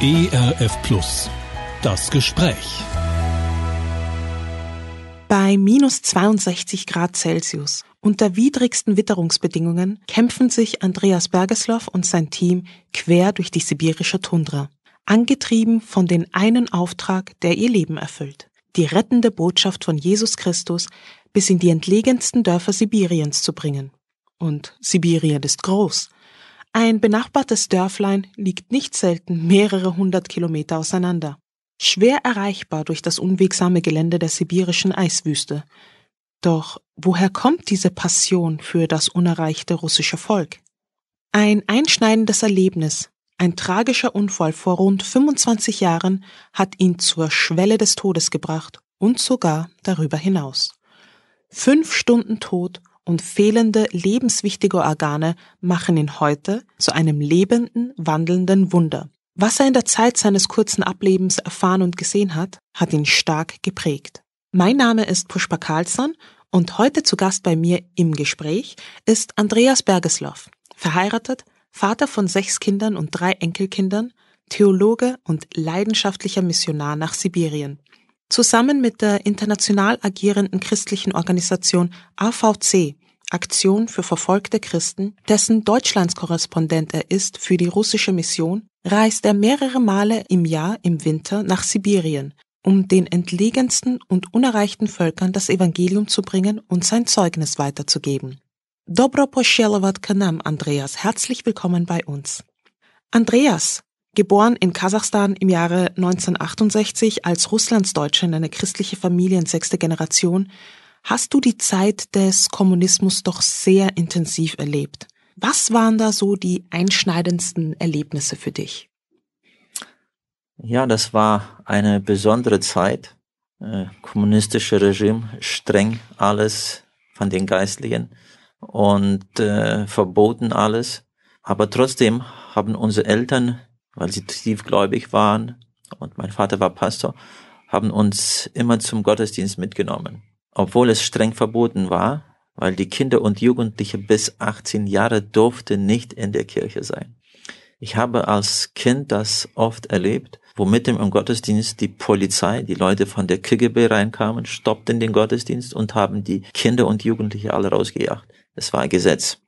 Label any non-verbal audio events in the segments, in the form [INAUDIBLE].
ERF Plus. Das Gespräch. Bei minus 62 Grad Celsius unter widrigsten Witterungsbedingungen kämpfen sich Andreas Bergesloff und sein Team quer durch die sibirische Tundra, angetrieben von den einen Auftrag, der ihr Leben erfüllt, die rettende Botschaft von Jesus Christus bis in die entlegensten Dörfer Sibiriens zu bringen. Und Sibirien ist groß. Ein benachbartes Dörflein liegt nicht selten mehrere hundert Kilometer auseinander. Schwer erreichbar durch das unwegsame Gelände der sibirischen Eiswüste. Doch woher kommt diese Passion für das unerreichte russische Volk? Ein einschneidendes Erlebnis, ein tragischer Unfall vor rund 25 Jahren hat ihn zur Schwelle des Todes gebracht und sogar darüber hinaus. Fünf Stunden Tod und fehlende lebenswichtige Organe machen ihn heute zu einem lebenden, wandelnden Wunder. Was er in der Zeit seines kurzen Ablebens erfahren und gesehen hat, hat ihn stark geprägt. Mein Name ist Pushpa Carlsson und heute zu Gast bei mir im Gespräch ist Andreas Bergesloff, verheiratet, Vater von sechs Kindern und drei Enkelkindern, Theologe und leidenschaftlicher Missionar nach Sibirien. Zusammen mit der international agierenden christlichen Organisation AVC, Aktion für verfolgte Christen, dessen Deutschlandskorrespondent er ist für die russische Mission, reist er mehrere Male im Jahr im Winter nach Sibirien, um den entlegensten und unerreichten Völkern das Evangelium zu bringen und sein Zeugnis weiterzugeben. Dobro poshelovat kanam, Andreas. Herzlich willkommen bei uns. Andreas, Geboren in Kasachstan im Jahre 1968 als Russlandsdeutscher in eine christliche Familie in sechster Generation, hast du die Zeit des Kommunismus doch sehr intensiv erlebt. Was waren da so die einschneidendsten Erlebnisse für dich? Ja, das war eine besondere Zeit. Äh, kommunistische Regime, streng alles von den Geistlichen und äh, verboten alles. Aber trotzdem haben unsere Eltern weil sie tiefgläubig waren und mein Vater war Pastor, haben uns immer zum Gottesdienst mitgenommen. Obwohl es streng verboten war, weil die Kinder und Jugendliche bis 18 Jahre durften nicht in der Kirche sein. Ich habe als Kind das oft erlebt, wo mitten im Gottesdienst die Polizei, die Leute von der KGB reinkamen, stoppten den Gottesdienst und haben die Kinder und Jugendliche alle rausgejagt. Es war ein Gesetz.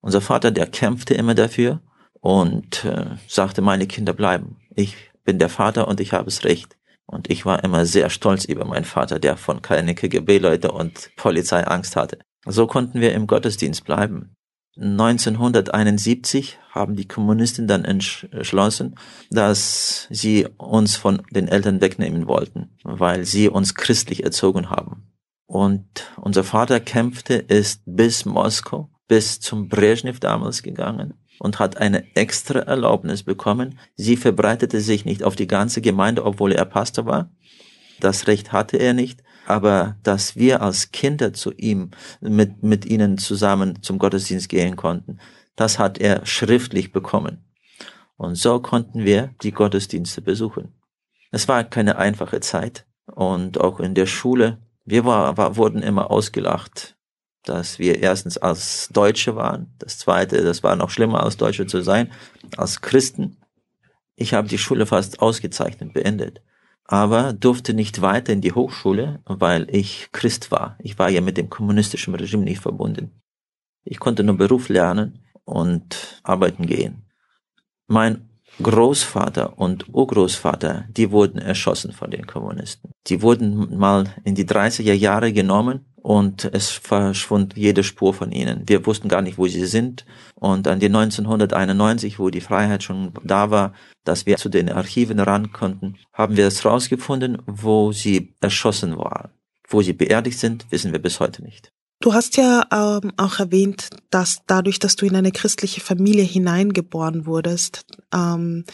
Unser Vater, der kämpfte immer dafür und äh, sagte, meine Kinder bleiben. Ich bin der Vater und ich habe es recht. Und ich war immer sehr stolz über meinen Vater, der von keine KGB-Leute und Polizei Angst hatte. So konnten wir im Gottesdienst bleiben. 1971 haben die Kommunisten dann entschlossen, dass sie uns von den Eltern wegnehmen wollten, weil sie uns christlich erzogen haben. Und unser Vater kämpfte, ist bis Moskau, bis zum Brezhnev damals gegangen und hat eine extra Erlaubnis bekommen. Sie verbreitete sich nicht auf die ganze Gemeinde, obwohl er Pastor war. Das Recht hatte er nicht. Aber dass wir als Kinder zu ihm, mit, mit ihnen zusammen zum Gottesdienst gehen konnten, das hat er schriftlich bekommen. Und so konnten wir die Gottesdienste besuchen. Es war keine einfache Zeit. Und auch in der Schule, wir war, war, wurden immer ausgelacht dass wir erstens als Deutsche waren. Das zweite, das war noch schlimmer, als Deutsche zu sein, als Christen. Ich habe die Schule fast ausgezeichnet beendet, aber durfte nicht weiter in die Hochschule, weil ich Christ war. Ich war ja mit dem kommunistischen Regime nicht verbunden. Ich konnte nur Beruf lernen und arbeiten gehen. Mein Großvater und Urgroßvater, die wurden erschossen von den Kommunisten. Die wurden mal in die 30er Jahre genommen und es verschwund jede Spur von ihnen. Wir wussten gar nicht, wo sie sind. Und an die 1991, wo die Freiheit schon da war, dass wir zu den Archiven ran konnten, haben wir es rausgefunden, wo sie erschossen waren. Wo sie beerdigt sind, wissen wir bis heute nicht. Du hast ja ähm, auch erwähnt, dass dadurch, dass du in eine christliche Familie hineingeboren wurdest, ähm,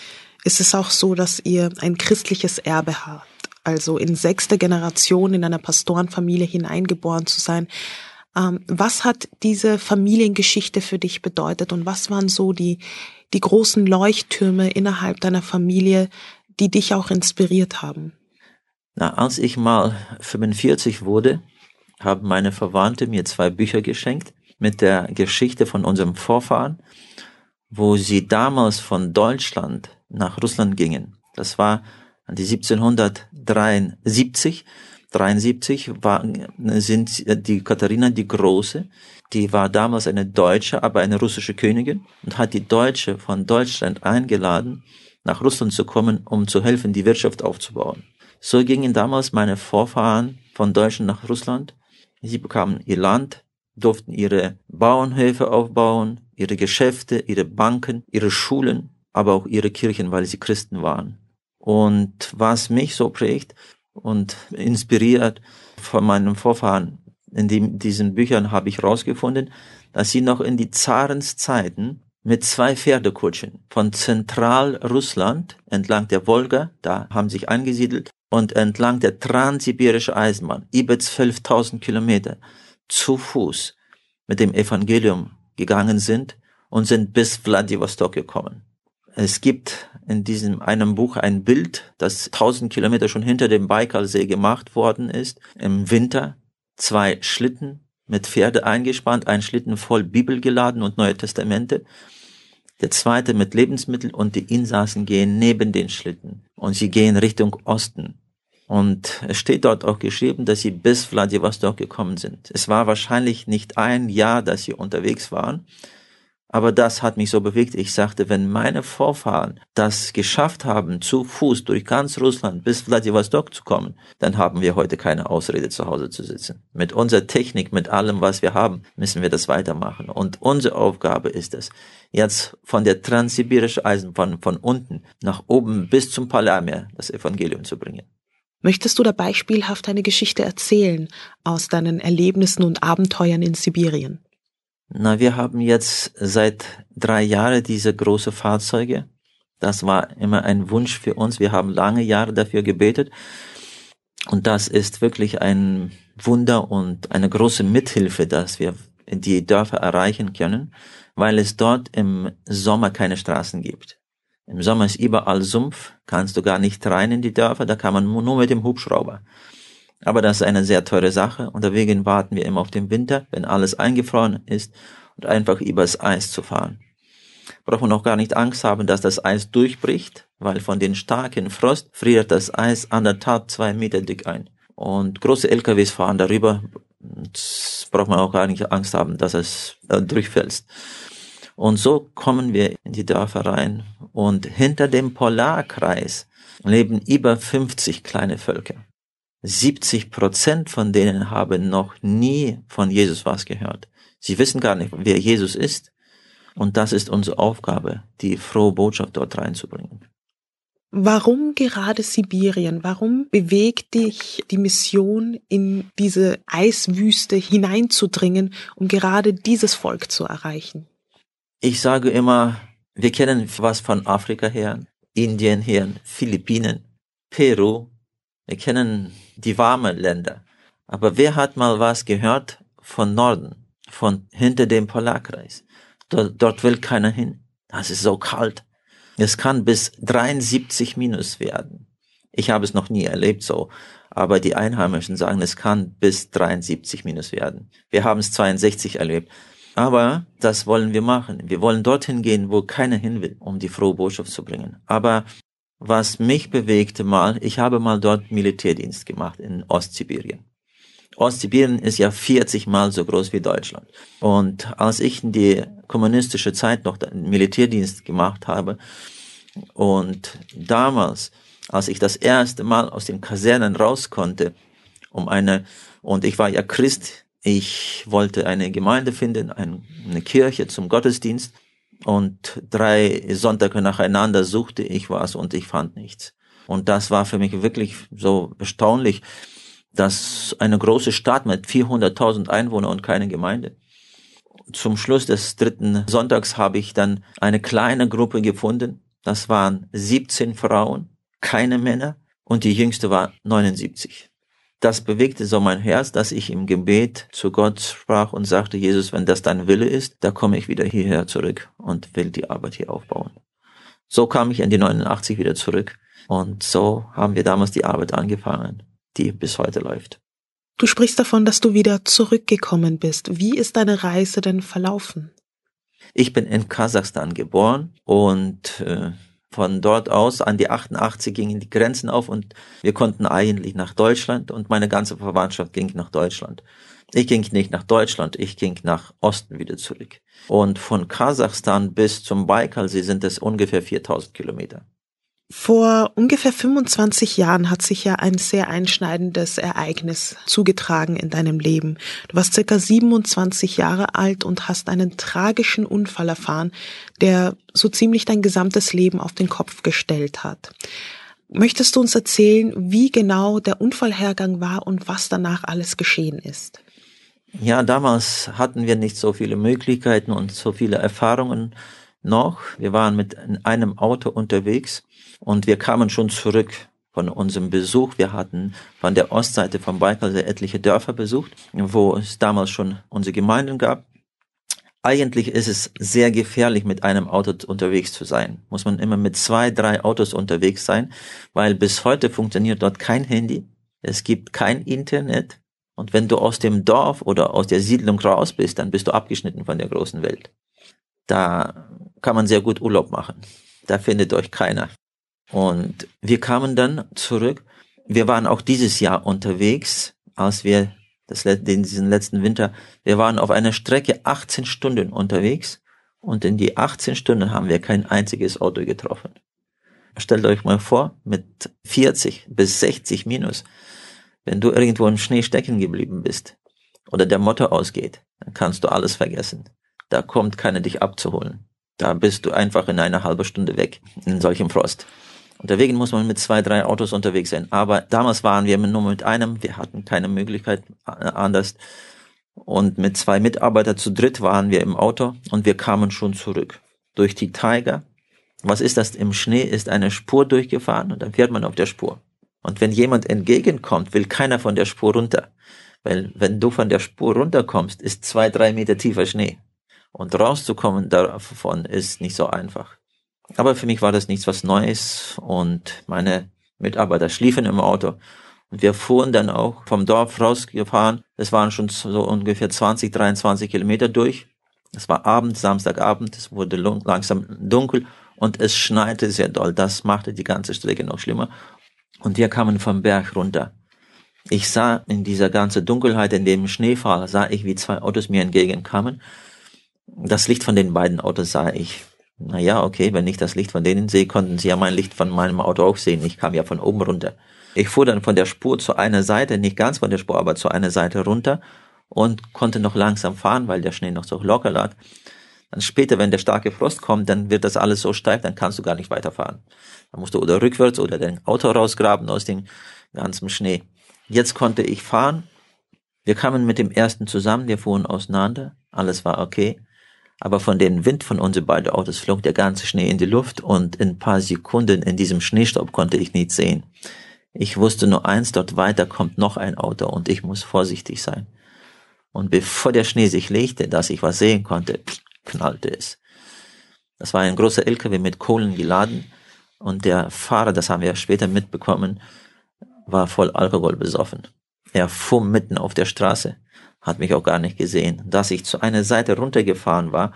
ist es auch so, dass ihr ein christliches Erbe habt also in sechster Generation in einer Pastorenfamilie hineingeboren zu sein. Ähm, was hat diese Familiengeschichte für dich bedeutet und was waren so die, die großen Leuchttürme innerhalb deiner Familie, die dich auch inspiriert haben? Na, als ich mal 45 wurde, haben meine Verwandte mir zwei Bücher geschenkt mit der Geschichte von unserem Vorfahren, wo sie damals von Deutschland nach Russland gingen Das war die 1773. 73 war, sind die Katharina die Große, die war damals eine Deutsche, aber eine russische Königin und hat die Deutsche von Deutschland eingeladen, nach Russland zu kommen, um zu helfen, die Wirtschaft aufzubauen. So gingen damals meine Vorfahren von Deutschland nach Russland. Sie bekamen ihr Land, durften ihre Bauernhöfe aufbauen, ihre Geschäfte, ihre Banken, ihre Schulen, aber auch ihre Kirchen, weil sie Christen waren. Und was mich so prägt und inspiriert von meinen Vorfahren, in dem, diesen Büchern habe ich herausgefunden, dass sie noch in die Zarenszeiten mit zwei Pferdekutschen von Zentralrussland entlang der Wolga, da haben sich angesiedelt, und entlang der transsibirischen Eisenbahn, über 12.000 Kilometer, zu Fuß mit dem Evangelium gegangen sind und sind bis Vladivostok gekommen. Es gibt in diesem einem Buch ein Bild, das 1000 Kilometer schon hinter dem Baikalsee gemacht worden ist. Im Winter zwei Schlitten mit Pferde eingespannt, ein Schlitten voll Bibel geladen und Neue Testamente. Der zweite mit Lebensmitteln und die Insassen gehen neben den Schlitten und sie gehen Richtung Osten. Und es steht dort auch geschrieben, dass sie bis Vladivostok gekommen sind. Es war wahrscheinlich nicht ein Jahr, dass sie unterwegs waren, aber das hat mich so bewegt. Ich sagte, wenn meine Vorfahren das geschafft haben, zu Fuß durch ganz Russland bis Vladivostok zu kommen, dann haben wir heute keine Ausrede, zu Hause zu sitzen. Mit unserer Technik, mit allem, was wir haben, müssen wir das weitermachen. Und unsere Aufgabe ist es, jetzt von der transsibirischen Eisenbahn von unten nach oben bis zum Palamir das Evangelium zu bringen. Möchtest du da beispielhaft eine Geschichte erzählen aus deinen Erlebnissen und Abenteuern in Sibirien? Na, wir haben jetzt seit drei Jahren diese große Fahrzeuge. Das war immer ein Wunsch für uns. Wir haben lange Jahre dafür gebetet. Und das ist wirklich ein Wunder und eine große Mithilfe, dass wir die Dörfer erreichen können, weil es dort im Sommer keine Straßen gibt. Im Sommer ist überall Sumpf, kannst du gar nicht rein in die Dörfer, da kann man nur mit dem Hubschrauber. Aber das ist eine sehr teure Sache und deswegen warten wir immer auf den Winter, wenn alles eingefroren ist und einfach übers Eis zu fahren. Braucht man auch gar nicht Angst haben, dass das Eis durchbricht, weil von den starken Frost friert das Eis anderthalb, zwei Meter dick ein. Und große LKWs fahren darüber. Das braucht man auch gar nicht Angst haben, dass es äh, durchfällt. Und so kommen wir in die Dörfer rein. Und hinter dem Polarkreis leben über 50 kleine Völker. 70 Prozent von denen haben noch nie von Jesus was gehört. Sie wissen gar nicht, wer Jesus ist. Und das ist unsere Aufgabe, die frohe Botschaft dort reinzubringen. Warum gerade Sibirien? Warum bewegt dich die Mission, in diese Eiswüste hineinzudringen, um gerade dieses Volk zu erreichen? Ich sage immer, wir kennen was von Afrika her, Indien her, Philippinen, Peru, wir kennen die warmen Länder. Aber wer hat mal was gehört von Norden, von hinter dem Polarkreis? Dort, dort will keiner hin. Das ist so kalt. Es kann bis 73 minus werden. Ich habe es noch nie erlebt so, aber die Einheimischen sagen, es kann bis 73 minus werden. Wir haben es 62 erlebt. Aber das wollen wir machen. Wir wollen dorthin gehen, wo keiner hin will, um die frohe Botschaft zu bringen. Aber was mich bewegte mal, ich habe mal dort Militärdienst gemacht in Ostsibirien. Ostsibirien ist ja 40 mal so groß wie Deutschland. Und als ich in die kommunistische Zeit noch Militärdienst gemacht habe und damals, als ich das erste Mal aus den Kasernen raus konnte, um eine, und ich war ja Christ, ich wollte eine Gemeinde finden, eine Kirche zum Gottesdienst und drei Sonntage nacheinander suchte ich was und ich fand nichts. Und das war für mich wirklich so erstaunlich, dass eine große Stadt mit 400.000 Einwohnern und keine Gemeinde. Zum Schluss des dritten Sonntags habe ich dann eine kleine Gruppe gefunden. Das waren 17 Frauen, keine Männer und die jüngste war 79 das bewegte so mein Herz, dass ich im Gebet zu Gott sprach und sagte, Jesus, wenn das dein Wille ist, da komme ich wieder hierher zurück und will die Arbeit hier aufbauen. So kam ich in die 89 wieder zurück und so haben wir damals die Arbeit angefangen, die bis heute läuft. Du sprichst davon, dass du wieder zurückgekommen bist. Wie ist deine Reise denn verlaufen? Ich bin in Kasachstan geboren und äh, Von dort aus an die 88 gingen die Grenzen auf und wir konnten eigentlich nach Deutschland und meine ganze Verwandtschaft ging nach Deutschland. Ich ging nicht nach Deutschland, ich ging nach Osten wieder zurück. Und von Kasachstan bis zum Baikalsee sind es ungefähr 4000 Kilometer. Vor ungefähr 25 Jahren hat sich ja ein sehr einschneidendes Ereignis zugetragen in deinem Leben. Du warst circa 27 Jahre alt und hast einen tragischen Unfall erfahren, der so ziemlich dein gesamtes Leben auf den Kopf gestellt hat. Möchtest du uns erzählen, wie genau der Unfallhergang war und was danach alles geschehen ist? Ja, damals hatten wir nicht so viele Möglichkeiten und so viele Erfahrungen noch. Wir waren mit einem Auto unterwegs und wir kamen schon zurück von unserem Besuch. Wir hatten von der Ostseite vom Baikal etliche Dörfer besucht, wo es damals schon unsere Gemeinden gab. Eigentlich ist es sehr gefährlich, mit einem Auto unterwegs zu sein. Muss man immer mit zwei, drei Autos unterwegs sein, weil bis heute funktioniert dort kein Handy. Es gibt kein Internet. Und wenn du aus dem Dorf oder aus der Siedlung raus bist, dann bist du abgeschnitten von der großen Welt. Da kann man sehr gut Urlaub machen. Da findet euch keiner. Und wir kamen dann zurück. Wir waren auch dieses Jahr unterwegs, als wir das, diesen letzten Winter, wir waren auf einer Strecke 18 Stunden unterwegs und in die 18 Stunden haben wir kein einziges Auto getroffen. Stellt euch mal vor, mit 40 bis 60 minus, wenn du irgendwo im Schnee stecken geblieben bist oder der Motor ausgeht, dann kannst du alles vergessen. Da kommt keiner dich abzuholen. Da bist du einfach in einer halben Stunde weg, in solchem Frost. Unterwegs muss man mit zwei, drei Autos unterwegs sein. Aber damals waren wir nur mit einem, wir hatten keine Möglichkeit anders. Und mit zwei Mitarbeitern zu dritt waren wir im Auto und wir kamen schon zurück. Durch die Tiger. Was ist das? Im Schnee ist eine Spur durchgefahren und dann fährt man auf der Spur. Und wenn jemand entgegenkommt, will keiner von der Spur runter. Weil wenn du von der Spur runterkommst, ist zwei, drei Meter tiefer Schnee. Und rauszukommen davon ist nicht so einfach. Aber für mich war das nichts was Neues und meine Mitarbeiter schliefen im Auto. Und wir fuhren dann auch vom Dorf rausgefahren. Es waren schon so ungefähr 20, 23 Kilometer durch. Es war Abend, Samstagabend, es wurde langsam dunkel und es schneite sehr doll. Das machte die ganze Strecke noch schlimmer. Und wir kamen vom Berg runter. Ich sah in dieser ganzen Dunkelheit, in dem Schneefall, sah ich, wie zwei Autos mir entgegenkamen. Das Licht von den beiden Autos sah ich. Naja, okay, wenn ich das Licht von denen sehe, konnten sie ja mein Licht von meinem Auto auch sehen. Ich kam ja von oben runter. Ich fuhr dann von der Spur zu einer Seite, nicht ganz von der Spur, aber zu einer Seite runter und konnte noch langsam fahren, weil der Schnee noch so locker lag. Dann später, wenn der starke Frost kommt, dann wird das alles so steif, dann kannst du gar nicht weiterfahren. Dann musst du oder rückwärts oder dein Auto rausgraben aus dem ganzen Schnee. Jetzt konnte ich fahren. Wir kamen mit dem ersten zusammen, wir fuhren auseinander. Alles war okay. Aber von dem Wind von unseren beiden Autos flog der ganze Schnee in die Luft und in paar Sekunden in diesem Schneestaub konnte ich nichts sehen. Ich wusste nur eins, dort weiter kommt noch ein Auto und ich muss vorsichtig sein. Und bevor der Schnee sich legte, dass ich was sehen konnte, knallte es. Das war ein großer LKW mit Kohlen geladen und der Fahrer, das haben wir später mitbekommen, war voll Alkohol besoffen. Er fuhr mitten auf der Straße, hat mich auch gar nicht gesehen. Dass ich zu einer Seite runtergefahren war,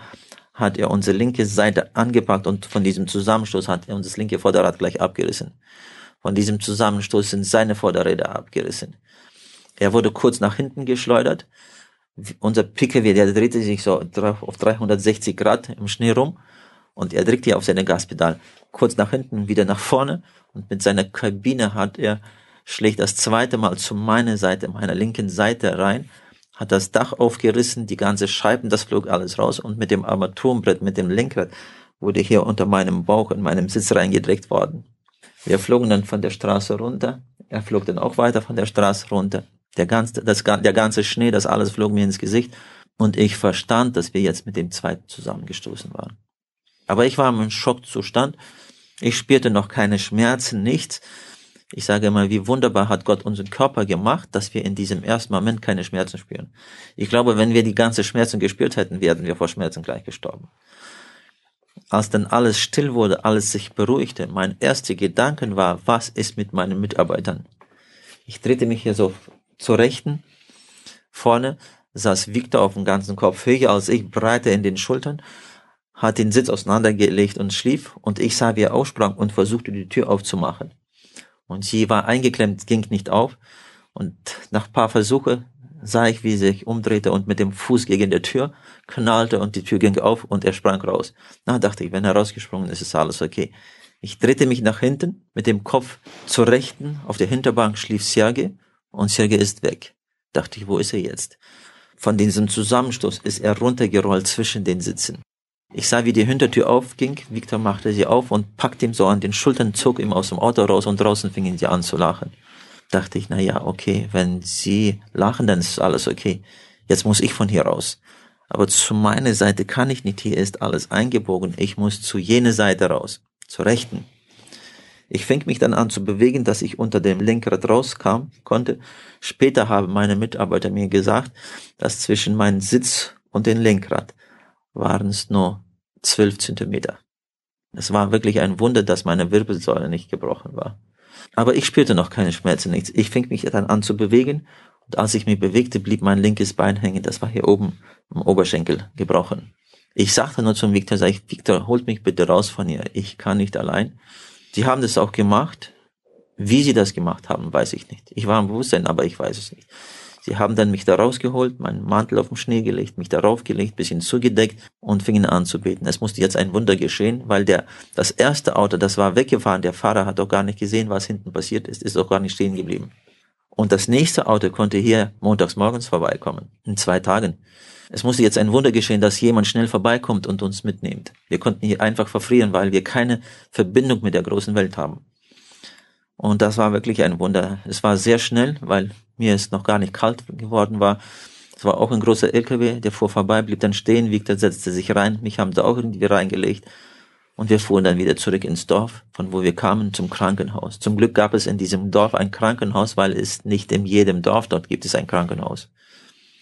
hat er unsere linke Seite angepackt und von diesem Zusammenstoß hat er uns das linke Vorderrad gleich abgerissen. Von diesem Zusammenstoß sind seine Vorderräder abgerissen. Er wurde kurz nach hinten geschleudert. Unser PKW, der drehte sich so auf 360 Grad im Schnee rum und er drückte auf seine Gaspedal kurz nach hinten, wieder nach vorne und mit seiner Kabine hat er schlägt das zweite Mal zu meiner Seite, meiner linken Seite rein, hat das Dach aufgerissen, die ganze Scheiben, das flog alles raus und mit dem Armaturenbrett, mit dem Lenkrad wurde hier unter meinem Bauch in meinem Sitz reingedreckt worden. Wir flogen dann von der Straße runter. Er flog dann auch weiter von der Straße runter. Der ganze, das, der ganze Schnee, das alles flog mir ins Gesicht. Und ich verstand, dass wir jetzt mit dem zweiten zusammengestoßen waren. Aber ich war im Schockzustand. Ich spürte noch keine Schmerzen, nichts. Ich sage immer, wie wunderbar hat Gott unseren Körper gemacht, dass wir in diesem ersten Moment keine Schmerzen spüren. Ich glaube, wenn wir die ganze Schmerzen gespürt hätten, wären wir vor Schmerzen gleich gestorben. Als dann alles still wurde, alles sich beruhigte, mein erster Gedanke war, was ist mit meinen Mitarbeitern? Ich drehte mich hier so zur Rechten. Vorne saß Victor auf dem ganzen Kopf höher als ich, breiter in den Schultern hat den Sitz auseinandergelegt und schlief und ich sah, wie er aussprang und versuchte die Tür aufzumachen. Und sie war eingeklemmt, ging nicht auf und nach paar Versuche sah ich, wie sie sich umdrehte und mit dem Fuß gegen die Tür knallte und die Tür ging auf und er sprang raus. Na, dachte ich, wenn er rausgesprungen ist, ist alles okay. Ich drehte mich nach hinten, mit dem Kopf zur Rechten, auf der Hinterbank schlief Serge und Serge ist weg. Dachte ich, wo ist er jetzt? Von diesem Zusammenstoß ist er runtergerollt zwischen den Sitzen. Ich sah, wie die Hintertür aufging. Victor machte sie auf und packte ihm so an den Schultern, zog ihm aus dem Auto raus und draußen fingen sie an zu lachen. Dachte ich, na ja, okay, wenn sie lachen, dann ist alles okay. Jetzt muss ich von hier raus. Aber zu meiner Seite kann ich nicht. Hier ist alles eingebogen. Ich muss zu jener Seite raus. Zur rechten. Ich fing mich dann an zu bewegen, dass ich unter dem Lenkrad rauskam konnte. Später haben meine Mitarbeiter mir gesagt, dass zwischen meinem Sitz und dem Lenkrad waren es nur zwölf Zentimeter. Es war wirklich ein Wunder, dass meine Wirbelsäule nicht gebrochen war. Aber ich spürte noch keine Schmerzen, nichts. Ich fing mich dann an zu bewegen und als ich mich bewegte, blieb mein linkes Bein hängen. Das war hier oben im Oberschenkel gebrochen. Ich sagte nur zum Victor, sag ich, Victor, holt mich bitte raus von hier. Ich kann nicht allein. Sie haben das auch gemacht. Wie sie das gemacht haben, weiß ich nicht. Ich war im Bewusstsein, aber ich weiß es nicht. Sie haben dann mich da rausgeholt, meinen Mantel auf den Schnee gelegt, mich darauf gelegt, bisschen zugedeckt und fingen an zu beten. Es musste jetzt ein Wunder geschehen, weil der, das erste Auto, das war weggefahren, der Fahrer hat doch gar nicht gesehen, was hinten passiert ist, ist auch gar nicht stehen geblieben. Und das nächste Auto konnte hier montags morgens vorbeikommen, in zwei Tagen. Es musste jetzt ein Wunder geschehen, dass jemand schnell vorbeikommt und uns mitnimmt. Wir konnten hier einfach verfrieren, weil wir keine Verbindung mit der großen Welt haben. Und das war wirklich ein Wunder. Es war sehr schnell, weil mir es noch gar nicht kalt geworden war. Es war auch ein großer LKW, der fuhr vorbei, blieb dann stehen, Victor setzte sich rein, mich haben sie auch irgendwie reingelegt. Und wir fuhren dann wieder zurück ins Dorf, von wo wir kamen, zum Krankenhaus. Zum Glück gab es in diesem Dorf ein Krankenhaus, weil es nicht in jedem Dorf dort gibt es ein Krankenhaus.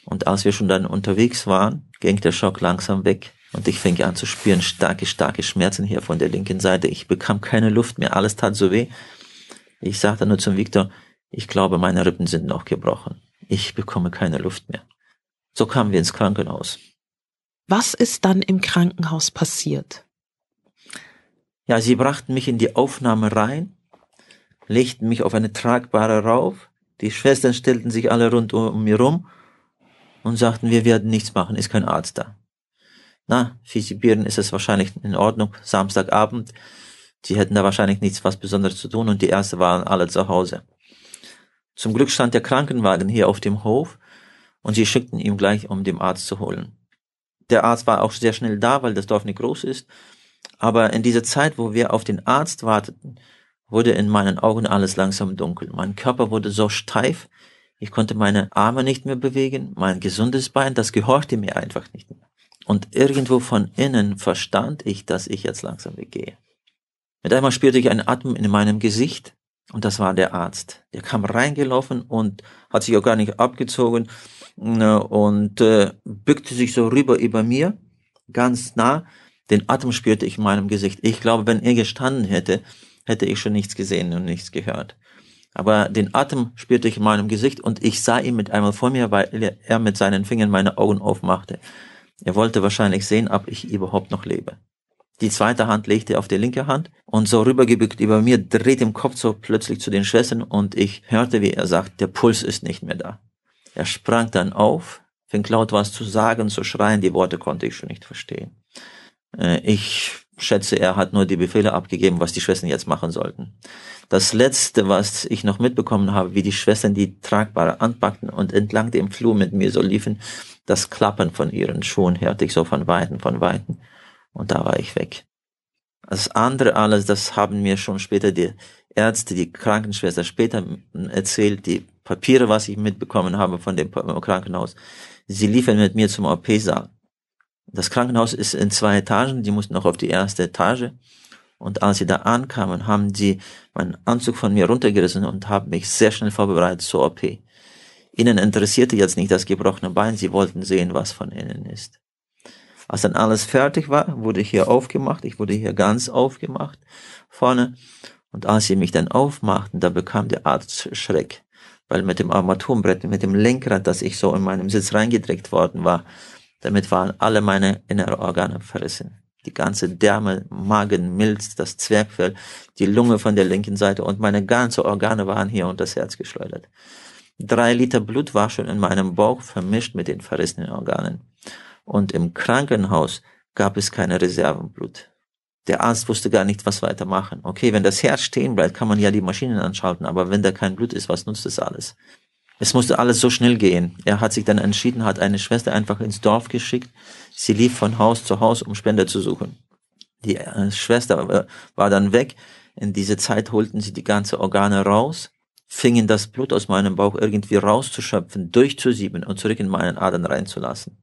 Und als wir schon dann unterwegs waren, ging der Schock langsam weg. Und ich fing an zu spüren starke, starke Schmerzen hier von der linken Seite. Ich bekam keine Luft mehr, alles tat so weh. Ich sagte nur zum Viktor, ich glaube, meine Rippen sind noch gebrochen. Ich bekomme keine Luft mehr. So kamen wir ins Krankenhaus. Was ist dann im Krankenhaus passiert? Ja, sie brachten mich in die Aufnahme rein, legten mich auf eine tragbare rauf. Die Schwestern stellten sich alle rund um mir rum und sagten, wir werden nichts machen, ist kein Arzt da. Na, für Sibirien ist es wahrscheinlich in Ordnung, Samstagabend. Sie hätten da wahrscheinlich nichts was Besonderes zu tun und die Ärzte waren alle zu Hause. Zum Glück stand der Krankenwagen hier auf dem Hof und sie schickten ihn gleich, um den Arzt zu holen. Der Arzt war auch sehr schnell da, weil das Dorf nicht groß ist. Aber in dieser Zeit, wo wir auf den Arzt warteten, wurde in meinen Augen alles langsam dunkel. Mein Körper wurde so steif, ich konnte meine Arme nicht mehr bewegen, mein gesundes Bein, das gehorchte mir einfach nicht mehr. Und irgendwo von innen verstand ich, dass ich jetzt langsam weggehe. Mit einmal spürte ich einen Atem in meinem Gesicht und das war der Arzt. Der kam reingelaufen und hat sich auch gar nicht abgezogen ne, und äh, bückte sich so rüber über mir, ganz nah. Den Atem spürte ich in meinem Gesicht. Ich glaube, wenn er gestanden hätte, hätte ich schon nichts gesehen und nichts gehört. Aber den Atem spürte ich in meinem Gesicht und ich sah ihn mit einmal vor mir, weil er mit seinen Fingern meine Augen aufmachte. Er wollte wahrscheinlich sehen, ob ich überhaupt noch lebe. Die zweite Hand legte auf die linke Hand und so rübergebückt über mir dreht im Kopf so plötzlich zu den Schwestern und ich hörte, wie er sagt, der Puls ist nicht mehr da. Er sprang dann auf, fing laut was zu sagen, zu schreien, die Worte konnte ich schon nicht verstehen. Äh, ich schätze, er hat nur die Befehle abgegeben, was die Schwestern jetzt machen sollten. Das letzte, was ich noch mitbekommen habe, wie die Schwestern die Tragbare anpackten und entlang dem Flur mit mir so liefen, das Klappern von ihren Schuhen hörte ich so von Weitem, von Weitem. Und da war ich weg. Das andere alles, das haben mir schon später die Ärzte, die Krankenschwester später erzählt, die Papiere, was ich mitbekommen habe von dem Krankenhaus. Sie liefen mit mir zum OP-Saal. Das Krankenhaus ist in zwei Etagen, die mussten noch auf die erste Etage. Und als sie da ankamen, haben sie meinen Anzug von mir runtergerissen und haben mich sehr schnell vorbereitet zur OP. Ihnen interessierte jetzt nicht das gebrochene Bein, sie wollten sehen, was von innen ist. Als dann alles fertig war, wurde ich hier aufgemacht. Ich wurde hier ganz aufgemacht vorne. Und als sie mich dann aufmachten, da bekam der Arzt Schreck. Weil mit dem Armaturenbrett, mit dem Lenkrad, das ich so in meinem Sitz reingedrückt worden war, damit waren alle meine inneren Organe verrissen. die ganze Därme, Magen, Milz, das Zwergfell, die Lunge von der linken Seite und meine ganze Organe waren hier unter das Herz geschleudert. Drei Liter Blut war schon in meinem Bauch vermischt mit den verrissenen Organen. Und im Krankenhaus gab es keine Reservenblut. Der Arzt wusste gar nicht, was weitermachen. Okay, wenn das Herz stehen bleibt, kann man ja die Maschinen anschalten, aber wenn da kein Blut ist, was nutzt das alles? Es musste alles so schnell gehen. Er hat sich dann entschieden, hat eine Schwester einfach ins Dorf geschickt. Sie lief von Haus zu Haus, um Spender zu suchen. Die äh, Schwester war dann weg. In dieser Zeit holten sie die ganze Organe raus, fingen das Blut aus meinem Bauch irgendwie rauszuschöpfen, durchzusieben und zurück in meinen Adern reinzulassen.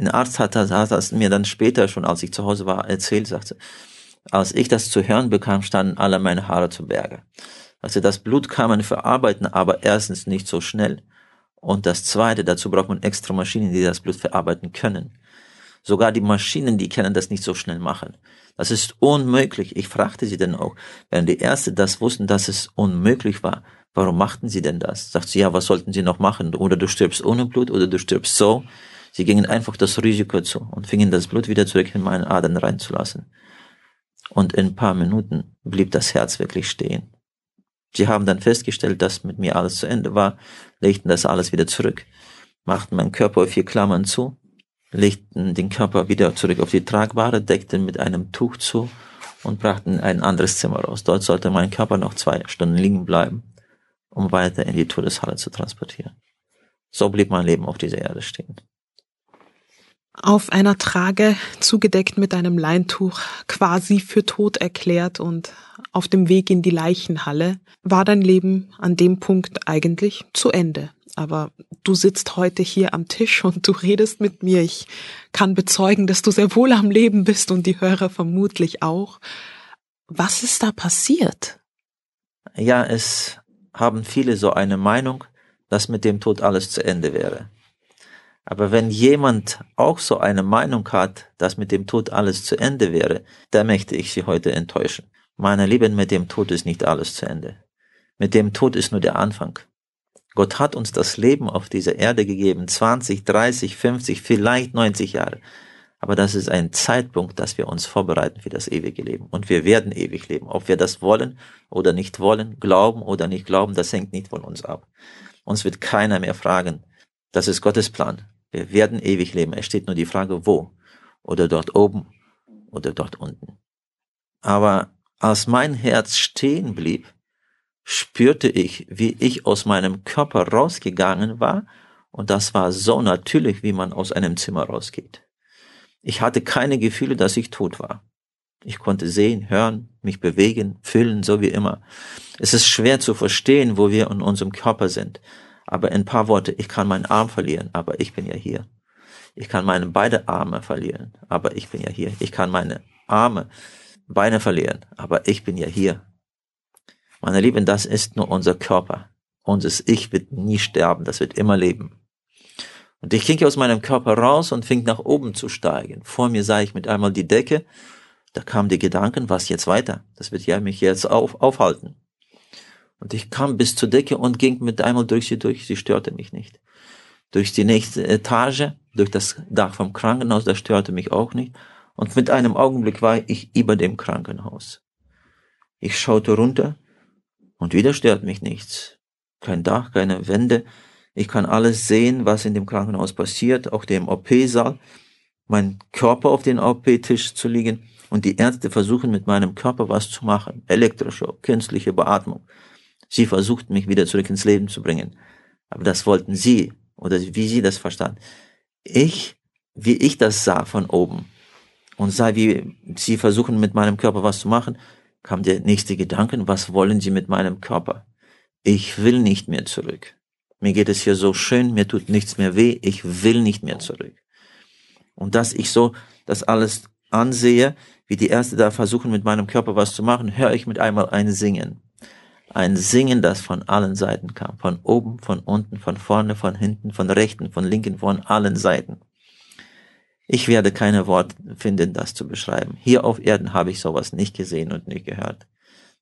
Ein Arzt hat das, hat das mir dann später schon, als ich zu Hause war, erzählt, sagte, als ich das zu hören bekam, standen alle meine Haare zu Berge. Also das Blut kann man verarbeiten, aber erstens nicht so schnell. Und das zweite, dazu braucht man extra Maschinen, die das Blut verarbeiten können. Sogar die Maschinen, die können das nicht so schnell machen. Das ist unmöglich. Ich fragte sie dann auch, wenn die Ärzte das wussten, dass es unmöglich war, warum machten sie denn das? Sagt sie, ja, was sollten sie noch machen? Oder du stirbst ohne Blut oder du stirbst so. Sie gingen einfach das Risiko zu und fingen das Blut wieder zurück in meine Adern reinzulassen. Und in ein paar Minuten blieb das Herz wirklich stehen. Sie haben dann festgestellt, dass mit mir alles zu Ende war, legten das alles wieder zurück, machten meinen Körper vier Klammern zu, legten den Körper wieder zurück auf die Tragbare, deckten mit einem Tuch zu und brachten ein anderes Zimmer raus. Dort sollte mein Körper noch zwei Stunden liegen bleiben, um weiter in die Todeshalle zu transportieren. So blieb mein Leben auf dieser Erde stehen auf einer Trage zugedeckt mit einem Leintuch quasi für tot erklärt und auf dem Weg in die Leichenhalle war dein Leben an dem Punkt eigentlich zu Ende. Aber du sitzt heute hier am Tisch und du redest mit mir. Ich kann bezeugen, dass du sehr wohl am Leben bist und die Hörer vermutlich auch. Was ist da passiert? Ja, es haben viele so eine Meinung, dass mit dem Tod alles zu Ende wäre. Aber wenn jemand auch so eine Meinung hat, dass mit dem Tod alles zu Ende wäre, da möchte ich Sie heute enttäuschen. Meine Lieben, mit dem Tod ist nicht alles zu Ende. Mit dem Tod ist nur der Anfang. Gott hat uns das Leben auf dieser Erde gegeben, 20, 30, 50, vielleicht 90 Jahre. Aber das ist ein Zeitpunkt, dass wir uns vorbereiten für das ewige Leben. Und wir werden ewig leben. Ob wir das wollen oder nicht wollen, glauben oder nicht glauben, das hängt nicht von uns ab. Uns wird keiner mehr fragen, das ist Gottes Plan. Wir werden ewig leben. Es steht nur die Frage, wo? Oder dort oben oder dort unten. Aber als mein Herz stehen blieb, spürte ich, wie ich aus meinem Körper rausgegangen war, und das war so natürlich, wie man aus einem Zimmer rausgeht. Ich hatte keine Gefühle, dass ich tot war. Ich konnte sehen, hören, mich bewegen, fühlen, so wie immer. Es ist schwer zu verstehen, wo wir in unserem Körper sind. Aber in ein paar Worte, ich kann meinen Arm verlieren, aber ich bin ja hier. Ich kann meine beide Arme verlieren, aber ich bin ja hier. Ich kann meine Arme, Beine verlieren, aber ich bin ja hier. Meine Lieben, das ist nur unser Körper. Unser Ich wird nie sterben, das wird immer leben. Und ich ging aus meinem Körper raus und fing nach oben zu steigen. Vor mir sah ich mit einmal die Decke. Da kamen die Gedanken, was jetzt weiter? Das wird ja mich jetzt auf, aufhalten. Und ich kam bis zur Decke und ging mit einmal durch sie durch. Sie störte mich nicht. Durch die nächste Etage, durch das Dach vom Krankenhaus, das störte mich auch nicht. Und mit einem Augenblick war ich über dem Krankenhaus. Ich schaute runter und wieder stört mich nichts. Kein Dach, keine Wände. Ich kann alles sehen, was in dem Krankenhaus passiert, auch dem OP-Saal. Mein Körper auf den OP-Tisch zu liegen und die Ärzte versuchen mit meinem Körper was zu machen. Elektroschock, künstliche Beatmung. Sie versuchten mich wieder zurück ins Leben zu bringen. Aber das wollten sie oder wie sie das verstanden. Ich, wie ich das sah von oben und sah, wie sie versuchen mit meinem Körper was zu machen, kam der nächste Gedanke, was wollen sie mit meinem Körper? Ich will nicht mehr zurück. Mir geht es hier so schön, mir tut nichts mehr weh, ich will nicht mehr zurück. Und dass ich so das alles ansehe, wie die Ärzte da versuchen mit meinem Körper was zu machen, höre ich mit einmal ein Singen. Ein Singen, das von allen Seiten kam. Von oben, von unten, von vorne, von hinten, von rechten, von linken, von allen Seiten. Ich werde keine Worte finden, das zu beschreiben. Hier auf Erden habe ich sowas nicht gesehen und nicht gehört.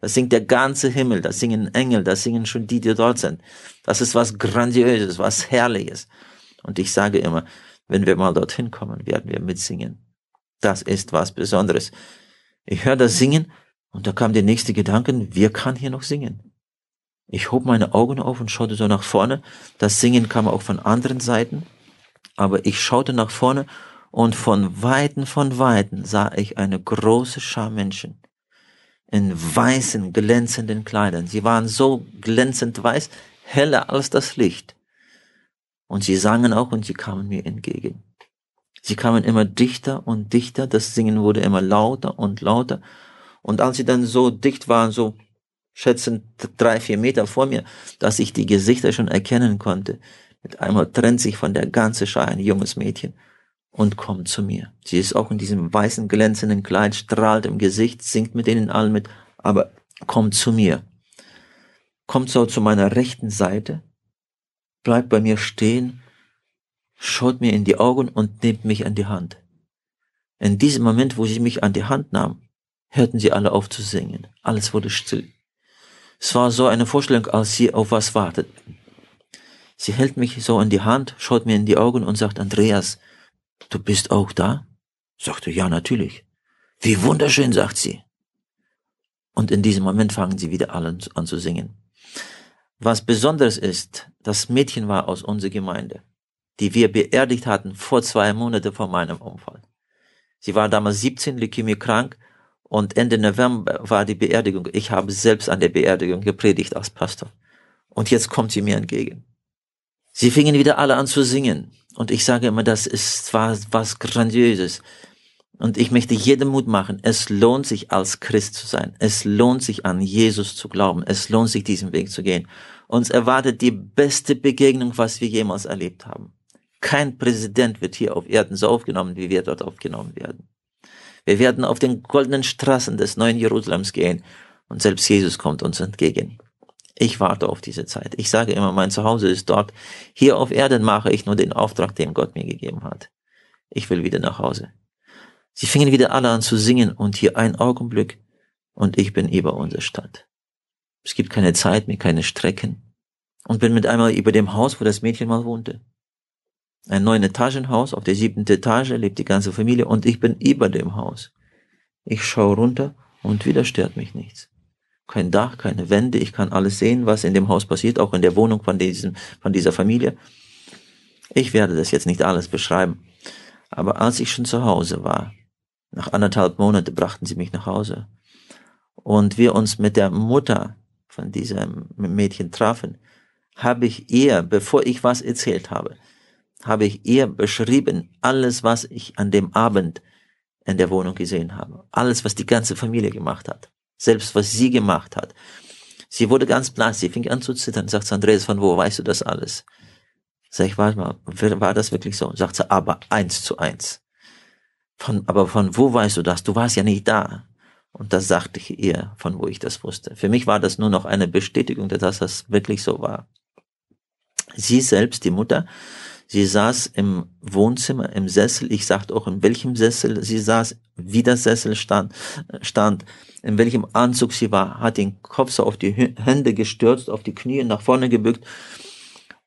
Das singt der ganze Himmel, das singen Engel, das singen schon die, die dort sind. Das ist was Grandiöses, was Herrliches. Und ich sage immer, wenn wir mal dorthin kommen, werden wir mitsingen. Das ist was Besonderes. Ich höre das Singen und da kam der nächste Gedanke, wer kann hier noch singen? Ich hob meine Augen auf und schaute so nach vorne. Das Singen kam auch von anderen Seiten. Aber ich schaute nach vorne und von Weiten, von Weiten sah ich eine große Schar Menschen in weißen, glänzenden Kleidern. Sie waren so glänzend weiß, heller als das Licht. Und sie sangen auch und sie kamen mir entgegen. Sie kamen immer dichter und dichter, das Singen wurde immer lauter und lauter. Und als sie dann so dicht waren, so schätzend drei, vier Meter vor mir, dass ich die Gesichter schon erkennen konnte, mit einmal trennt sich von der ganzen Schar ein junges Mädchen und kommt zu mir. Sie ist auch in diesem weißen glänzenden Kleid, strahlt im Gesicht, singt mit denen allen mit, aber kommt zu mir. Kommt so zu meiner rechten Seite, bleibt bei mir stehen, schaut mir in die Augen und nimmt mich an die Hand. In diesem Moment, wo sie mich an die Hand nahm, hörten sie alle auf zu singen. Alles wurde still. Es war so eine Vorstellung, als sie auf was warteten. Sie hält mich so in die Hand, schaut mir in die Augen und sagt, Andreas, du bist auch da? Sagte, ja, natürlich. Wie wunderschön, sagt sie. Und in diesem Moment fangen sie wieder alle an zu singen. Was besonders ist, das Mädchen war aus unserer Gemeinde, die wir beerdigt hatten vor zwei Monaten vor meinem Unfall. Sie war damals 17, Leukämie krank und Ende November war die Beerdigung. Ich habe selbst an der Beerdigung gepredigt als Pastor. Und jetzt kommt sie mir entgegen. Sie fingen wieder alle an zu singen. Und ich sage immer, das ist was, was Grandioses. Und ich möchte jedem Mut machen. Es lohnt sich als Christ zu sein. Es lohnt sich an Jesus zu glauben. Es lohnt sich diesen Weg zu gehen. Uns erwartet die beste Begegnung, was wir jemals erlebt haben. Kein Präsident wird hier auf Erden so aufgenommen, wie wir dort aufgenommen werden. Wir werden auf den goldenen Straßen des neuen Jerusalems gehen und selbst Jesus kommt uns entgegen. Ich warte auf diese Zeit. Ich sage immer, mein Zuhause ist dort. Hier auf Erden mache ich nur den Auftrag, den Gott mir gegeben hat. Ich will wieder nach Hause. Sie fingen wieder alle an zu singen und hier ein Augenblick und ich bin über unsere Stadt. Es gibt keine Zeit mehr, keine Strecken und bin mit einmal über dem Haus, wo das Mädchen mal wohnte. Ein neun Etagenhaus, auf der siebten Etage lebt die ganze Familie und ich bin über dem Haus. Ich schaue runter und wieder stört mich nichts kein Dach, keine Wände. Ich kann alles sehen, was in dem Haus passiert, auch in der Wohnung von diesem, von dieser Familie. Ich werde das jetzt nicht alles beschreiben. Aber als ich schon zu Hause war, nach anderthalb Monate brachten sie mich nach Hause und wir uns mit der Mutter von diesem Mädchen trafen, habe ich ihr, bevor ich was erzählt habe, habe ich ihr beschrieben, alles, was ich an dem Abend in der Wohnung gesehen habe. Alles, was die ganze Familie gemacht hat selbst was sie gemacht hat. Sie wurde ganz blass, sie fing an zu zittern, sagt Andreas, von wo weißt du das alles? Sag ich, warte mal, war das wirklich so? Sagt sie, aber eins zu eins. Von, aber von wo weißt du das? Du warst ja nicht da. Und das sagte ich ihr, von wo ich das wusste. Für mich war das nur noch eine Bestätigung, dass das wirklich so war. Sie selbst, die Mutter, Sie saß im Wohnzimmer im Sessel. Ich sagte auch, in welchem Sessel sie saß, wie das Sessel stand, stand, in welchem Anzug sie war, hat den Kopf so auf die Hände gestürzt, auf die Knie nach vorne gebückt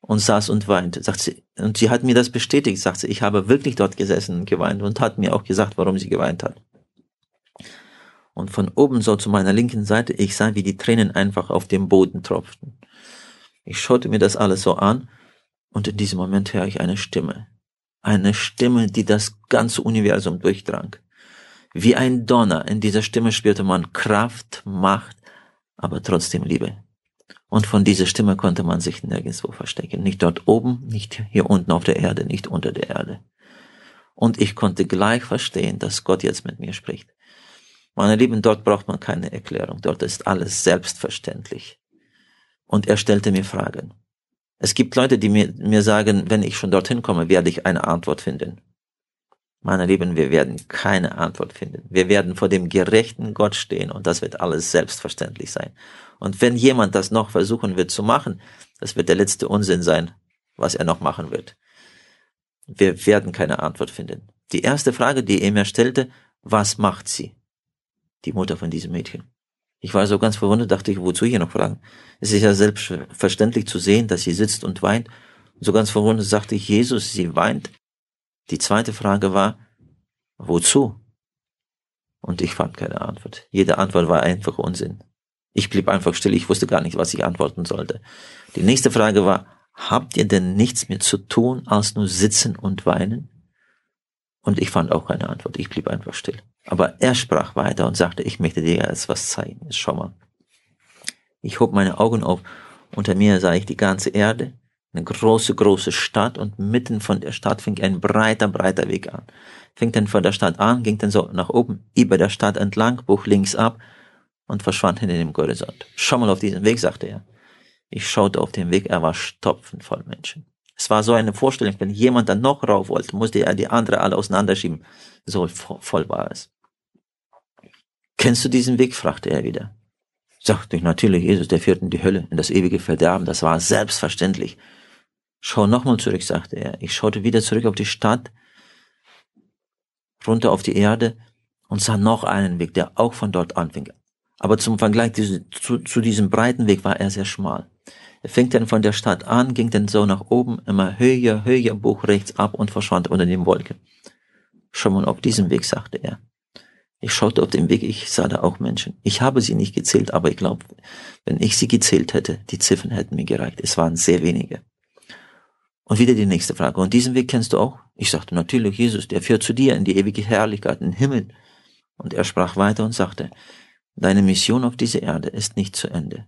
und saß und weinte. Sagt sie, und sie hat mir das bestätigt, sagt sie, ich habe wirklich dort gesessen und geweint und hat mir auch gesagt, warum sie geweint hat. Und von oben so zu meiner linken Seite, ich sah, wie die Tränen einfach auf dem Boden tropften. Ich schaute mir das alles so an und in diesem Moment höre ich eine Stimme. Eine Stimme, die das ganze Universum durchdrang. Wie ein Donner. In dieser Stimme spürte man Kraft, Macht, aber trotzdem Liebe. Und von dieser Stimme konnte man sich nirgendwo verstecken. Nicht dort oben, nicht hier unten auf der Erde, nicht unter der Erde. Und ich konnte gleich verstehen, dass Gott jetzt mit mir spricht. Meine Lieben, dort braucht man keine Erklärung. Dort ist alles selbstverständlich. Und er stellte mir Fragen. Es gibt Leute, die mir, mir sagen, wenn ich schon dorthin komme, werde ich eine Antwort finden. Meine Lieben, wir werden keine Antwort finden. Wir werden vor dem gerechten Gott stehen und das wird alles selbstverständlich sein. Und wenn jemand das noch versuchen wird zu machen, das wird der letzte Unsinn sein, was er noch machen wird. Wir werden keine Antwort finden. Die erste Frage, die er mir stellte, was macht sie? Die Mutter von diesem Mädchen. Ich war so ganz verwundert, dachte ich, wozu hier noch fragen? Es ist ja selbstverständlich zu sehen, dass sie sitzt und weint. So ganz verwundert sagte ich, Jesus, sie weint. Die zweite Frage war, wozu? Und ich fand keine Antwort. Jede Antwort war einfach Unsinn. Ich blieb einfach still, ich wusste gar nicht, was ich antworten sollte. Die nächste Frage war, habt ihr denn nichts mehr zu tun, als nur sitzen und weinen? Und ich fand auch keine Antwort, ich blieb einfach still. Aber er sprach weiter und sagte, ich möchte dir jetzt was zeigen. Schau mal. Ich hob meine Augen auf. Unter mir sah ich die ganze Erde, eine große, große Stadt und mitten von der Stadt fing ein breiter, breiter Weg an. Fing dann von der Stadt an, ging dann so nach oben, über der Stadt entlang, buch links ab und verschwand hinter dem Horizont. Schau mal auf diesen Weg, sagte er. Ich schaute auf den Weg, er war stopfend voll Menschen. Es war so eine Vorstellung, wenn jemand dann noch rauf wollte, musste er die andere alle auseinanderschieben. So voll war es. Kennst du diesen Weg? fragte er wieder. Sagte ich, natürlich, Jesus, der führt in die Hölle, in das ewige Verderben. Das war selbstverständlich. Schau nochmal zurück, sagte er. Ich schaute wieder zurück auf die Stadt, runter auf die Erde und sah noch einen Weg, der auch von dort anfing. Aber zum Vergleich zu, zu diesem breiten Weg war er sehr schmal. Er fängt dann von der Stadt an, ging dann so nach oben, immer höher, höher, Buch rechts ab und verschwand unter den Wolken. Schon mal auf diesem Weg, sagte er. Ich schaute auf den Weg, ich sah da auch Menschen. Ich habe sie nicht gezählt, aber ich glaube, wenn ich sie gezählt hätte, die Ziffern hätten mir gereicht. Es waren sehr wenige. Und wieder die nächste Frage. Und diesen Weg kennst du auch? Ich sagte, natürlich, Jesus, der führt zu dir in die ewige Herrlichkeit, in den Himmel. Und er sprach weiter und sagte, deine Mission auf dieser Erde ist nicht zu Ende.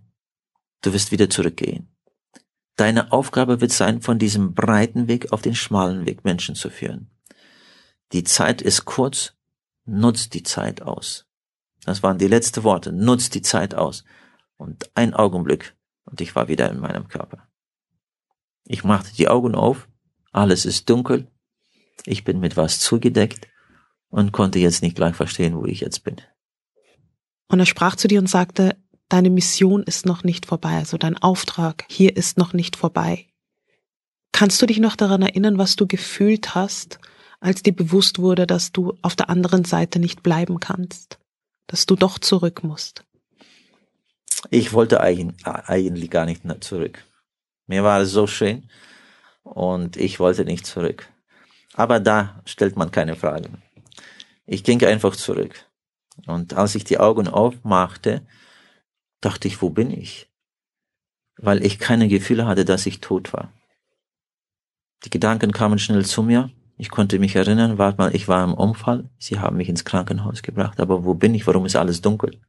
Du wirst wieder zurückgehen. Deine Aufgabe wird sein, von diesem breiten Weg auf den schmalen Weg Menschen zu führen. Die Zeit ist kurz, nutzt die Zeit aus. Das waren die letzten Worte, nutzt die Zeit aus. Und ein Augenblick und ich war wieder in meinem Körper. Ich machte die Augen auf, alles ist dunkel, ich bin mit was zugedeckt und konnte jetzt nicht gleich verstehen, wo ich jetzt bin. Und er sprach zu dir und sagte, deine Mission ist noch nicht vorbei, also dein Auftrag hier ist noch nicht vorbei. Kannst du dich noch daran erinnern, was du gefühlt hast, als dir bewusst wurde, dass du auf der anderen Seite nicht bleiben kannst, dass du doch zurück musst? Ich wollte eigentlich gar nicht zurück. Mir war es so schön und ich wollte nicht zurück. Aber da stellt man keine Fragen. Ich ging einfach zurück. Und als ich die Augen aufmachte, dachte ich, wo bin ich? Weil ich keine Gefühle hatte, dass ich tot war. Die Gedanken kamen schnell zu mir. Ich konnte mich erinnern, warte mal, ich war im Unfall. Sie haben mich ins Krankenhaus gebracht. Aber wo bin ich? Warum ist alles dunkel?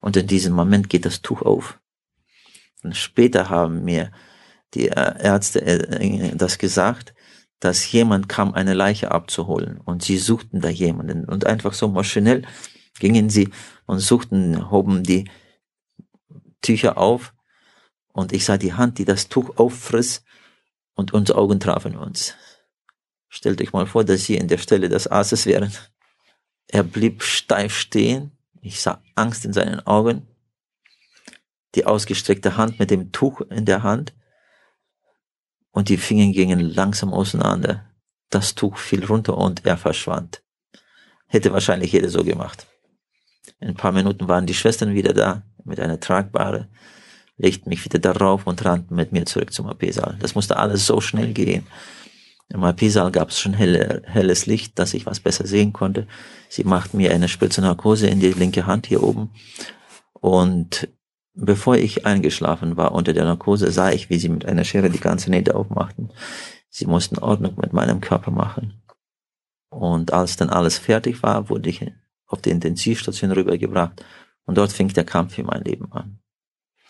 Und in diesem Moment geht das Tuch auf. Und später haben mir die äh, Ärzte äh, das gesagt, dass jemand kam, eine Leiche abzuholen. Und sie suchten da jemanden. Und einfach so maschinell gingen sie und suchten, hoben die Tücher auf. Und ich sah die Hand, die das Tuch auffriss. Und unsere Augen trafen uns. Stellt euch mal vor, dass sie in der Stelle des Aasses wären. Er blieb steif stehen. Ich sah Angst in seinen Augen die ausgestreckte Hand mit dem Tuch in der Hand und die Finger gingen langsam auseinander. Das Tuch fiel runter und er verschwand. Hätte wahrscheinlich jeder so gemacht. In ein paar Minuten waren die Schwestern wieder da mit einer Tragbare, legten mich wieder darauf und rannten mit mir zurück zum AP-Saal. Das musste alles so schnell gehen. Im AP-Saal gab es schon helle, helles Licht, dass ich was besser sehen konnte. Sie machten mir eine Spritze Narkose in die linke Hand hier oben und Bevor ich eingeschlafen war unter der Narkose, sah ich, wie sie mit einer Schere die ganze Nähte aufmachten. Sie mussten Ordnung mit meinem Körper machen. Und als dann alles fertig war, wurde ich auf die Intensivstation rübergebracht. Und dort fing der Kampf für mein Leben an.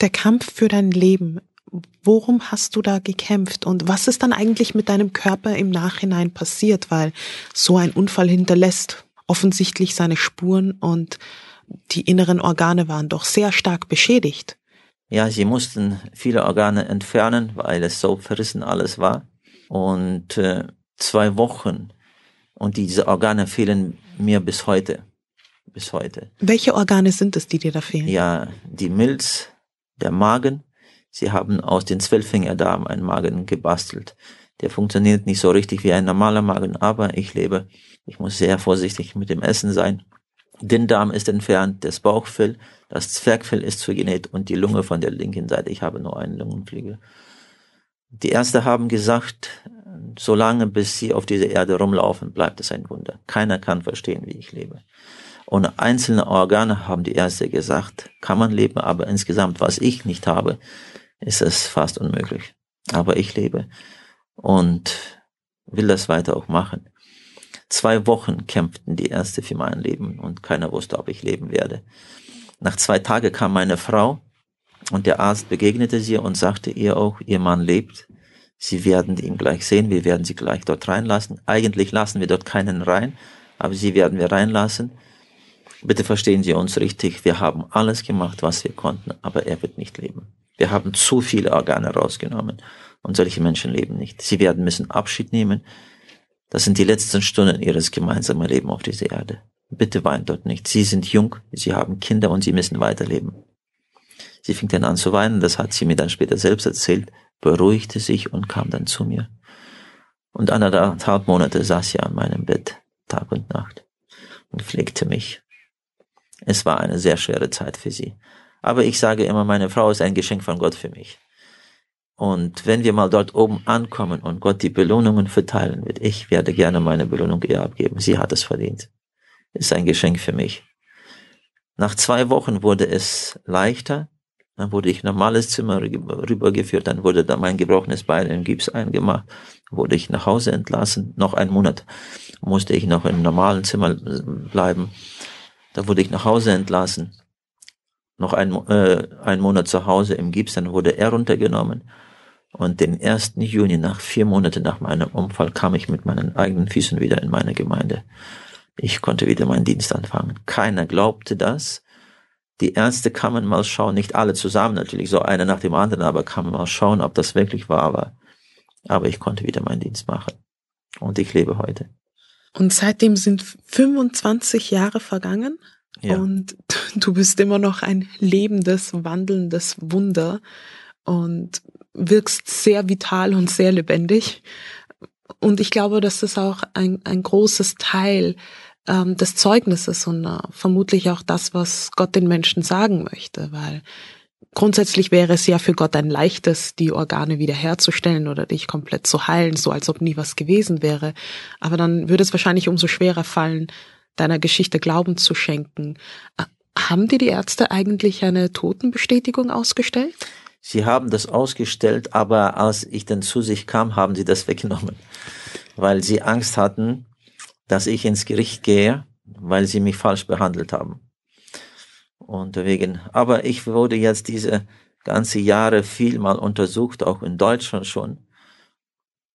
Der Kampf für dein Leben. Worum hast du da gekämpft? Und was ist dann eigentlich mit deinem Körper im Nachhinein passiert? Weil so ein Unfall hinterlässt offensichtlich seine Spuren und die inneren Organe waren doch sehr stark beschädigt. Ja, sie mussten viele Organe entfernen, weil es so verrissen alles war. Und äh, zwei Wochen. Und diese Organe fehlen mir bis heute. Bis heute. Welche Organe sind es, die dir da fehlen? Ja, die Milz, der Magen. Sie haben aus den Zwölffingerdarm einen Magen gebastelt. Der funktioniert nicht so richtig wie ein normaler Magen, aber ich lebe. Ich muss sehr vorsichtig mit dem Essen sein. Darm ist entfernt, das Bauchfell, das Zwergfell ist zugenäht und die Lunge von der linken Seite. Ich habe nur einen Lungenflügel. Die Ärzte haben gesagt, solange bis sie auf dieser Erde rumlaufen, bleibt es ein Wunder. Keiner kann verstehen, wie ich lebe. Ohne einzelne Organe, haben die Ärzte gesagt, kann man leben, aber insgesamt, was ich nicht habe, ist es fast unmöglich. Aber ich lebe und will das weiter auch machen. Zwei Wochen kämpften die Ärzte für mein Leben und keiner wusste, ob ich leben werde. Nach zwei Tagen kam meine Frau und der Arzt begegnete sie und sagte ihr auch, ihr Mann lebt. Sie werden ihn gleich sehen, wir werden sie gleich dort reinlassen. Eigentlich lassen wir dort keinen rein, aber sie werden wir reinlassen. Bitte verstehen Sie uns richtig, wir haben alles gemacht, was wir konnten, aber er wird nicht leben. Wir haben zu viele Organe rausgenommen und solche Menschen leben nicht. Sie werden müssen Abschied nehmen. Das sind die letzten Stunden ihres gemeinsamen Lebens auf dieser Erde. Bitte weint dort nicht. Sie sind jung, sie haben Kinder und sie müssen weiterleben. Sie fing dann an zu weinen, das hat sie mir dann später selbst erzählt, beruhigte sich und kam dann zu mir. Und anderthalb Monate saß sie an meinem Bett, Tag und Nacht, und pflegte mich. Es war eine sehr schwere Zeit für sie. Aber ich sage immer, meine Frau ist ein Geschenk von Gott für mich. Und wenn wir mal dort oben ankommen und Gott die Belohnungen verteilen wird, ich werde gerne meine Belohnung ihr abgeben. Sie hat es verdient. Ist ein Geschenk für mich. Nach zwei Wochen wurde es leichter. Dann wurde ich normales Zimmer rübergeführt. Dann wurde da mein gebrochenes Bein in Gips eingemacht. Wurde ich nach Hause entlassen. Noch einen Monat musste ich noch im normalen Zimmer bleiben. Da wurde ich nach Hause entlassen. Noch ein, äh, ein Monat zu Hause im Gips. Dann wurde er runtergenommen. Und den 1. Juni, nach vier Monaten nach meinem Unfall, kam ich mit meinen eigenen Füßen wieder in meine Gemeinde. Ich konnte wieder meinen Dienst anfangen. Keiner glaubte das. Die Ärzte kamen mal schauen, nicht alle zusammen natürlich, so einer nach dem anderen, aber kamen mal schauen, ob das wirklich wahr war. Aber ich konnte wieder meinen Dienst machen. Und ich lebe heute. Und seitdem sind 25 Jahre vergangen. Ja. Und [LAUGHS] du bist immer noch ein lebendes, wandelndes Wunder und wirkst sehr vital und sehr lebendig. Und ich glaube, dass das auch ein, ein großes Teil ähm, des Zeugnisses und äh, vermutlich auch das, was Gott den Menschen sagen möchte, weil grundsätzlich wäre es ja für Gott ein leichtes, die Organe wiederherzustellen oder dich komplett zu heilen, so als ob nie was gewesen wäre. Aber dann würde es wahrscheinlich umso schwerer fallen, deiner Geschichte Glauben zu schenken. Haben dir die Ärzte eigentlich eine Totenbestätigung ausgestellt? Sie haben das ausgestellt, aber als ich dann zu sich kam, haben sie das weggenommen, weil sie Angst hatten, dass ich ins Gericht gehe, weil sie mich falsch behandelt haben. Und wegen, aber ich wurde jetzt diese ganze Jahre viel mal untersucht, auch in Deutschland schon.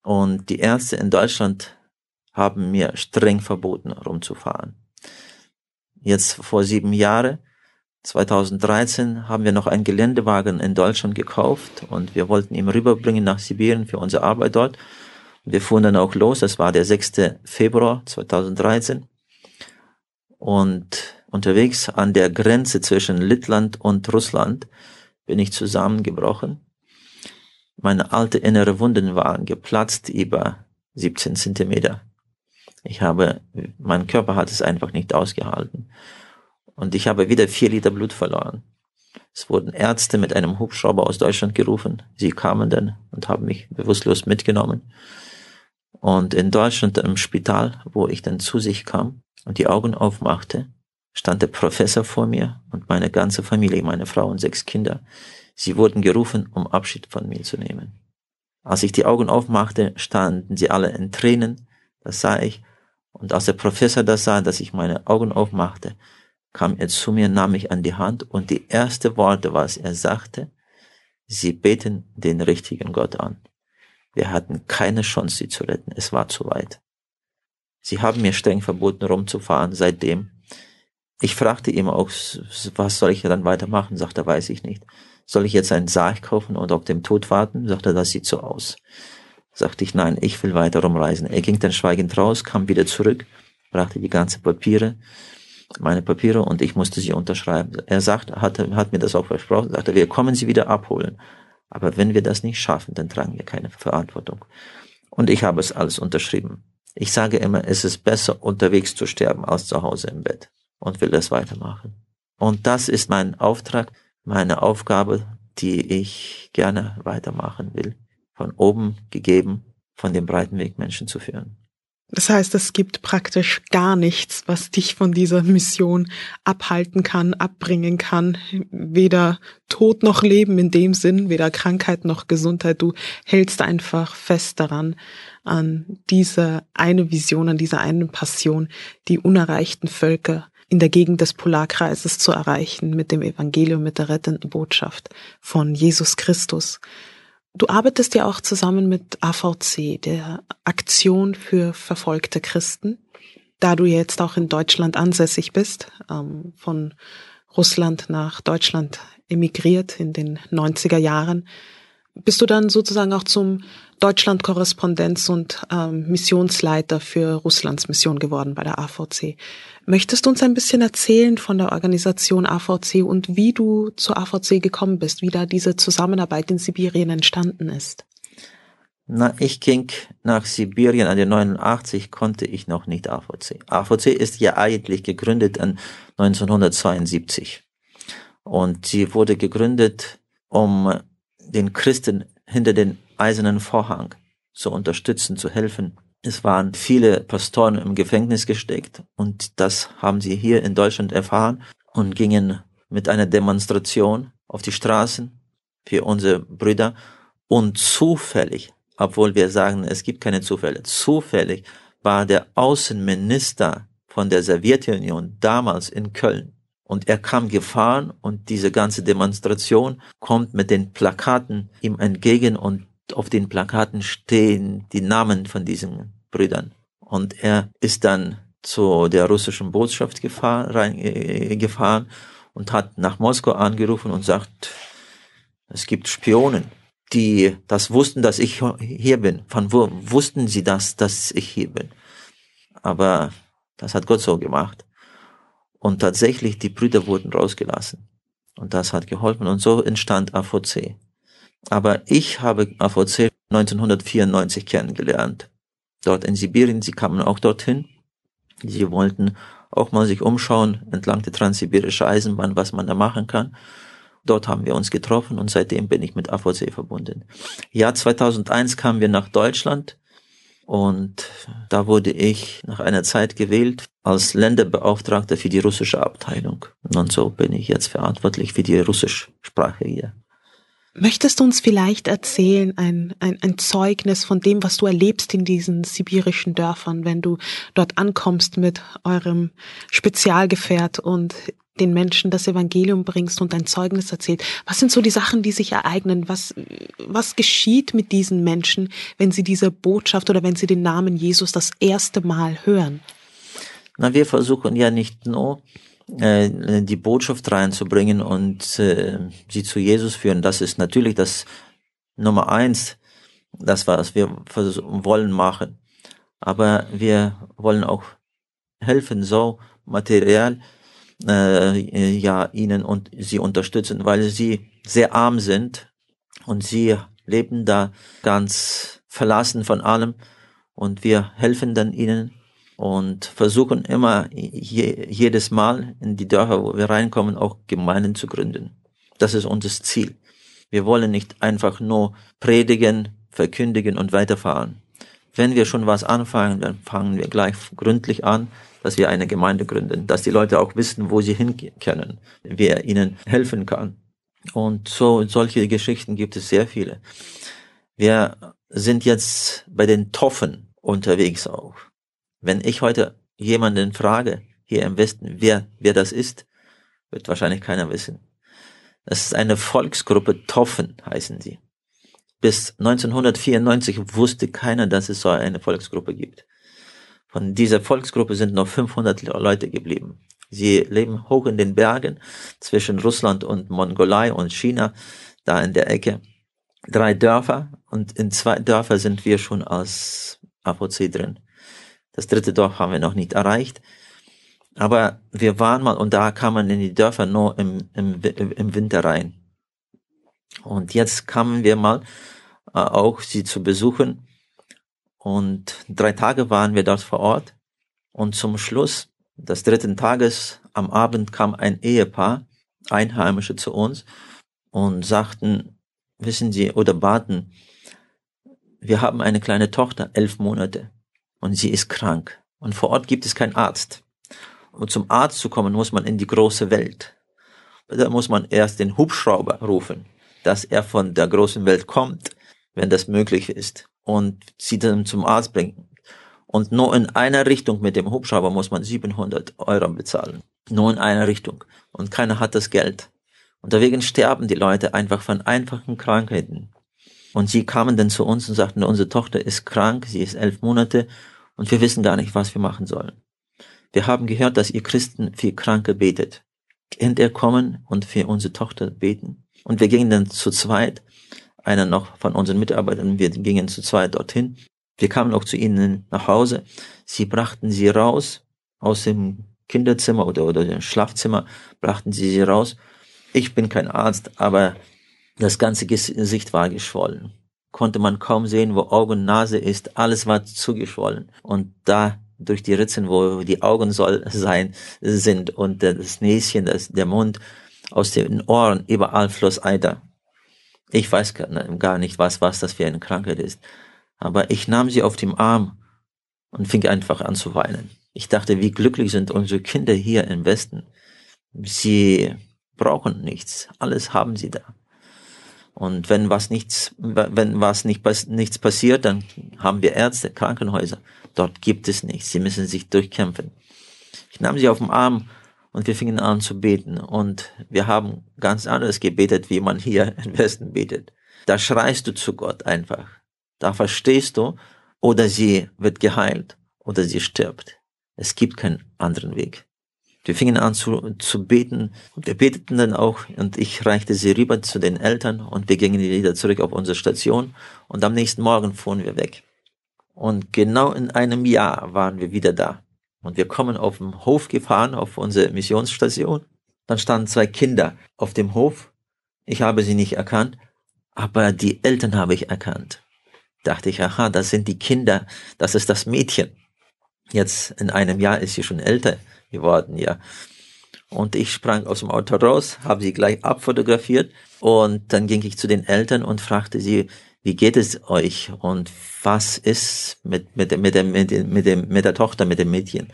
Und die Ärzte in Deutschland haben mir streng verboten, rumzufahren. Jetzt vor sieben Jahren 2013 haben wir noch einen Geländewagen in Deutschland gekauft und wir wollten ihn rüberbringen nach Sibirien für unsere Arbeit dort. Wir fuhren dann auch los, das war der 6. Februar 2013. Und unterwegs an der Grenze zwischen Lettland und Russland bin ich zusammengebrochen. Meine alte innere Wunden waren geplatzt über 17 Zentimeter. Ich habe, mein Körper hat es einfach nicht ausgehalten. Und ich habe wieder vier Liter Blut verloren. Es wurden Ärzte mit einem Hubschrauber aus Deutschland gerufen. Sie kamen dann und haben mich bewusstlos mitgenommen. Und in Deutschland im Spital, wo ich dann zu sich kam und die Augen aufmachte, stand der Professor vor mir und meine ganze Familie, meine Frau und sechs Kinder. Sie wurden gerufen, um Abschied von mir zu nehmen. Als ich die Augen aufmachte, standen sie alle in Tränen. Das sah ich. Und als der Professor das sah, dass ich meine Augen aufmachte, kam er zu mir, nahm mich an die Hand und die erste Worte, was er sagte, sie beten den richtigen Gott an. Wir hatten keine Chance, sie zu retten. Es war zu weit. Sie haben mir streng verboten, rumzufahren seitdem. Ich fragte ihm auch, was soll ich dann weitermachen? Sagt er, weiß ich nicht. Soll ich jetzt einen Sarg kaufen und auf dem Tod warten? Sagt er, das sieht so aus. Sagte ich, nein, ich will weiter rumreisen. Er ging dann schweigend raus, kam wieder zurück, brachte die ganzen Papiere meine Papiere und ich musste sie unterschreiben. Er sagt, hat, hat mir das auch versprochen, sagte, wir kommen sie wieder abholen. Aber wenn wir das nicht schaffen, dann tragen wir keine Verantwortung. Und ich habe es alles unterschrieben. Ich sage immer, es ist besser, unterwegs zu sterben, als zu Hause im Bett. Und will das weitermachen. Und das ist mein Auftrag, meine Aufgabe, die ich gerne weitermachen will. Von oben gegeben, von dem breiten Weg Menschen zu führen. Das heißt, es gibt praktisch gar nichts, was dich von dieser Mission abhalten kann, abbringen kann. Weder Tod noch Leben in dem Sinn, weder Krankheit noch Gesundheit. Du hältst einfach fest daran, an diese eine Vision, an diese eine Passion, die unerreichten Völker in der Gegend des Polarkreises zu erreichen mit dem Evangelium, mit der rettenden Botschaft von Jesus Christus. Du arbeitest ja auch zusammen mit AVC, der Aktion für verfolgte Christen, da du jetzt auch in Deutschland ansässig bist, ähm, von Russland nach Deutschland emigriert in den 90er Jahren bist du dann sozusagen auch zum Deutschland-Korrespondenz und ähm, Missionsleiter für Russlands Mission geworden bei der AVC. Möchtest du uns ein bisschen erzählen von der Organisation AVC und wie du zur AVC gekommen bist, wie da diese Zusammenarbeit in Sibirien entstanden ist? Na, ich ging nach Sibirien an den 89 konnte ich noch nicht AVC. AVC ist ja eigentlich gegründet an 1972 und sie wurde gegründet, um den Christen hinter den eisernen Vorhang zu unterstützen, zu helfen. Es waren viele Pastoren im Gefängnis gesteckt und das haben sie hier in Deutschland erfahren und gingen mit einer Demonstration auf die Straßen für unsere Brüder und zufällig, obwohl wir sagen, es gibt keine Zufälle, zufällig war der Außenminister von der Sowjetunion damals in Köln und er kam gefahren und diese ganze Demonstration kommt mit den Plakaten ihm entgegen und auf den Plakaten stehen die Namen von diesen Brüdern. Und er ist dann zu der russischen Botschaft gefahren, rein, äh, gefahren und hat nach Moskau angerufen und sagt, es gibt Spionen, die das wussten, dass ich hier bin. Von wo wussten sie das, dass ich hier bin? Aber das hat Gott so gemacht. Und tatsächlich, die Brüder wurden rausgelassen. Und das hat geholfen. Und so entstand AVC. Aber ich habe AVC 1994 kennengelernt. Dort in Sibirien. Sie kamen auch dorthin. Sie wollten auch mal sich umschauen entlang der transsibirische Eisenbahn, was man da machen kann. Dort haben wir uns getroffen und seitdem bin ich mit AVC verbunden. Jahr 2001 kamen wir nach Deutschland und da wurde ich nach einer Zeit gewählt als Länderbeauftragter für die russische Abteilung. Und so bin ich jetzt verantwortlich für die Russischsprache hier. Möchtest du uns vielleicht erzählen, ein, ein, ein Zeugnis von dem, was du erlebst in diesen sibirischen Dörfern, wenn du dort ankommst mit eurem Spezialgefährt und den Menschen das Evangelium bringst und dein Zeugnis erzählt. Was sind so die Sachen, die sich ereignen? Was, was geschieht mit diesen Menschen, wenn sie diese Botschaft oder wenn sie den Namen Jesus das erste Mal hören? Na, wir versuchen ja nicht nur äh, die Botschaft reinzubringen und äh, sie zu Jesus führen. Das ist natürlich das Nummer eins, das was wir wollen machen. Aber wir wollen auch helfen, so materiell äh, ja ihnen und sie unterstützen, weil sie sehr arm sind und sie leben da ganz verlassen von allem und wir helfen dann ihnen und versuchen immer je, jedes Mal in die Dörfer, wo wir reinkommen, auch Gemeinden zu gründen. Das ist unser Ziel. Wir wollen nicht einfach nur predigen, verkündigen und weiterfahren. Wenn wir schon was anfangen, dann fangen wir gleich gründlich an, dass wir eine Gemeinde gründen, dass die Leute auch wissen, wo sie hingehen können, wer ihnen helfen kann. Und so solche Geschichten gibt es sehr viele. Wir sind jetzt bei den Toffen unterwegs auch. Wenn ich heute jemanden frage, hier im Westen, wer, wer das ist, wird wahrscheinlich keiner wissen. Das ist eine Volksgruppe Toffen, heißen sie. Bis 1994 wusste keiner, dass es so eine Volksgruppe gibt. Von dieser Volksgruppe sind noch 500 Leute geblieben. Sie leben hoch in den Bergen zwischen Russland und Mongolei und China, da in der Ecke. Drei Dörfer und in zwei Dörfer sind wir schon als AVC drin. Das dritte Dorf haben wir noch nicht erreicht. Aber wir waren mal, und da kam man in die Dörfer nur im, im, im Winter rein. Und jetzt kamen wir mal äh, auch sie zu besuchen und drei Tage waren wir dort vor Ort. Und zum Schluss des dritten Tages am Abend kam ein Ehepaar, Einheimische zu uns und sagten, wissen Sie, oder baten, wir haben eine kleine Tochter, elf Monate, und sie ist krank. Und vor Ort gibt es keinen Arzt. Und zum Arzt zu kommen, muss man in die große Welt. Da muss man erst den Hubschrauber rufen, dass er von der großen Welt kommt, wenn das möglich ist, und sie dann zum Arzt bringen. Und nur in einer Richtung mit dem Hubschrauber muss man 700 Euro bezahlen. Nur in einer Richtung. Und keiner hat das Geld. Und deswegen sterben die Leute einfach von einfachen Krankheiten. Und sie kamen dann zu uns und sagten, unsere Tochter ist krank, sie ist elf Monate und wir wissen gar nicht, was wir machen sollen. Wir haben gehört, dass ihr Christen für Kranke betet. Könnt ihr kommen und für unsere Tochter beten? Und wir gingen dann zu zweit, einer noch von unseren Mitarbeitern, wir gingen zu zweit dorthin wir kamen auch zu ihnen nach Hause. Sie brachten sie raus aus dem Kinderzimmer oder, oder dem Schlafzimmer, brachten sie sie raus. Ich bin kein Arzt, aber das ganze Gesicht war geschwollen. Konnte man kaum sehen, wo Augen Nase ist. Alles war zugeschwollen. Und da durch die Ritzen, wo die Augen soll [LAUGHS] sein, sind und das Näschen, das, der Mund, aus den Ohren, überall floss Eiter. Ich weiß gar nicht, was, was das für eine Krankheit ist. Aber ich nahm sie auf dem Arm und fing einfach an zu weinen. Ich dachte, wie glücklich sind unsere Kinder hier im Westen. Sie brauchen nichts. Alles haben sie da. Und wenn was nichts, wenn was nicht, nichts passiert, dann haben wir Ärzte, Krankenhäuser. Dort gibt es nichts. Sie müssen sich durchkämpfen. Ich nahm sie auf den Arm und wir fingen an zu beten. Und wir haben ganz anders gebetet, wie man hier [LAUGHS] im Westen betet. Da schreist du zu Gott einfach. Da verstehst du, oder sie wird geheilt oder sie stirbt. Es gibt keinen anderen Weg. Wir fingen an zu, zu beten und wir beteten dann auch und ich reichte sie rüber zu den Eltern und wir gingen wieder zurück auf unsere Station und am nächsten Morgen fuhren wir weg. Und genau in einem Jahr waren wir wieder da. Und wir kommen auf dem Hof gefahren, auf unsere Missionsstation. Dann standen zwei Kinder auf dem Hof. Ich habe sie nicht erkannt, aber die Eltern habe ich erkannt dachte ich, aha, das sind die Kinder, das ist das Mädchen. Jetzt in einem Jahr ist sie schon älter geworden, ja. Und ich sprang aus dem Auto raus, habe sie gleich abfotografiert und dann ging ich zu den Eltern und fragte sie, wie geht es euch und was ist mit, mit, mit, dem, mit, dem, mit, dem, mit der Tochter, mit dem Mädchen?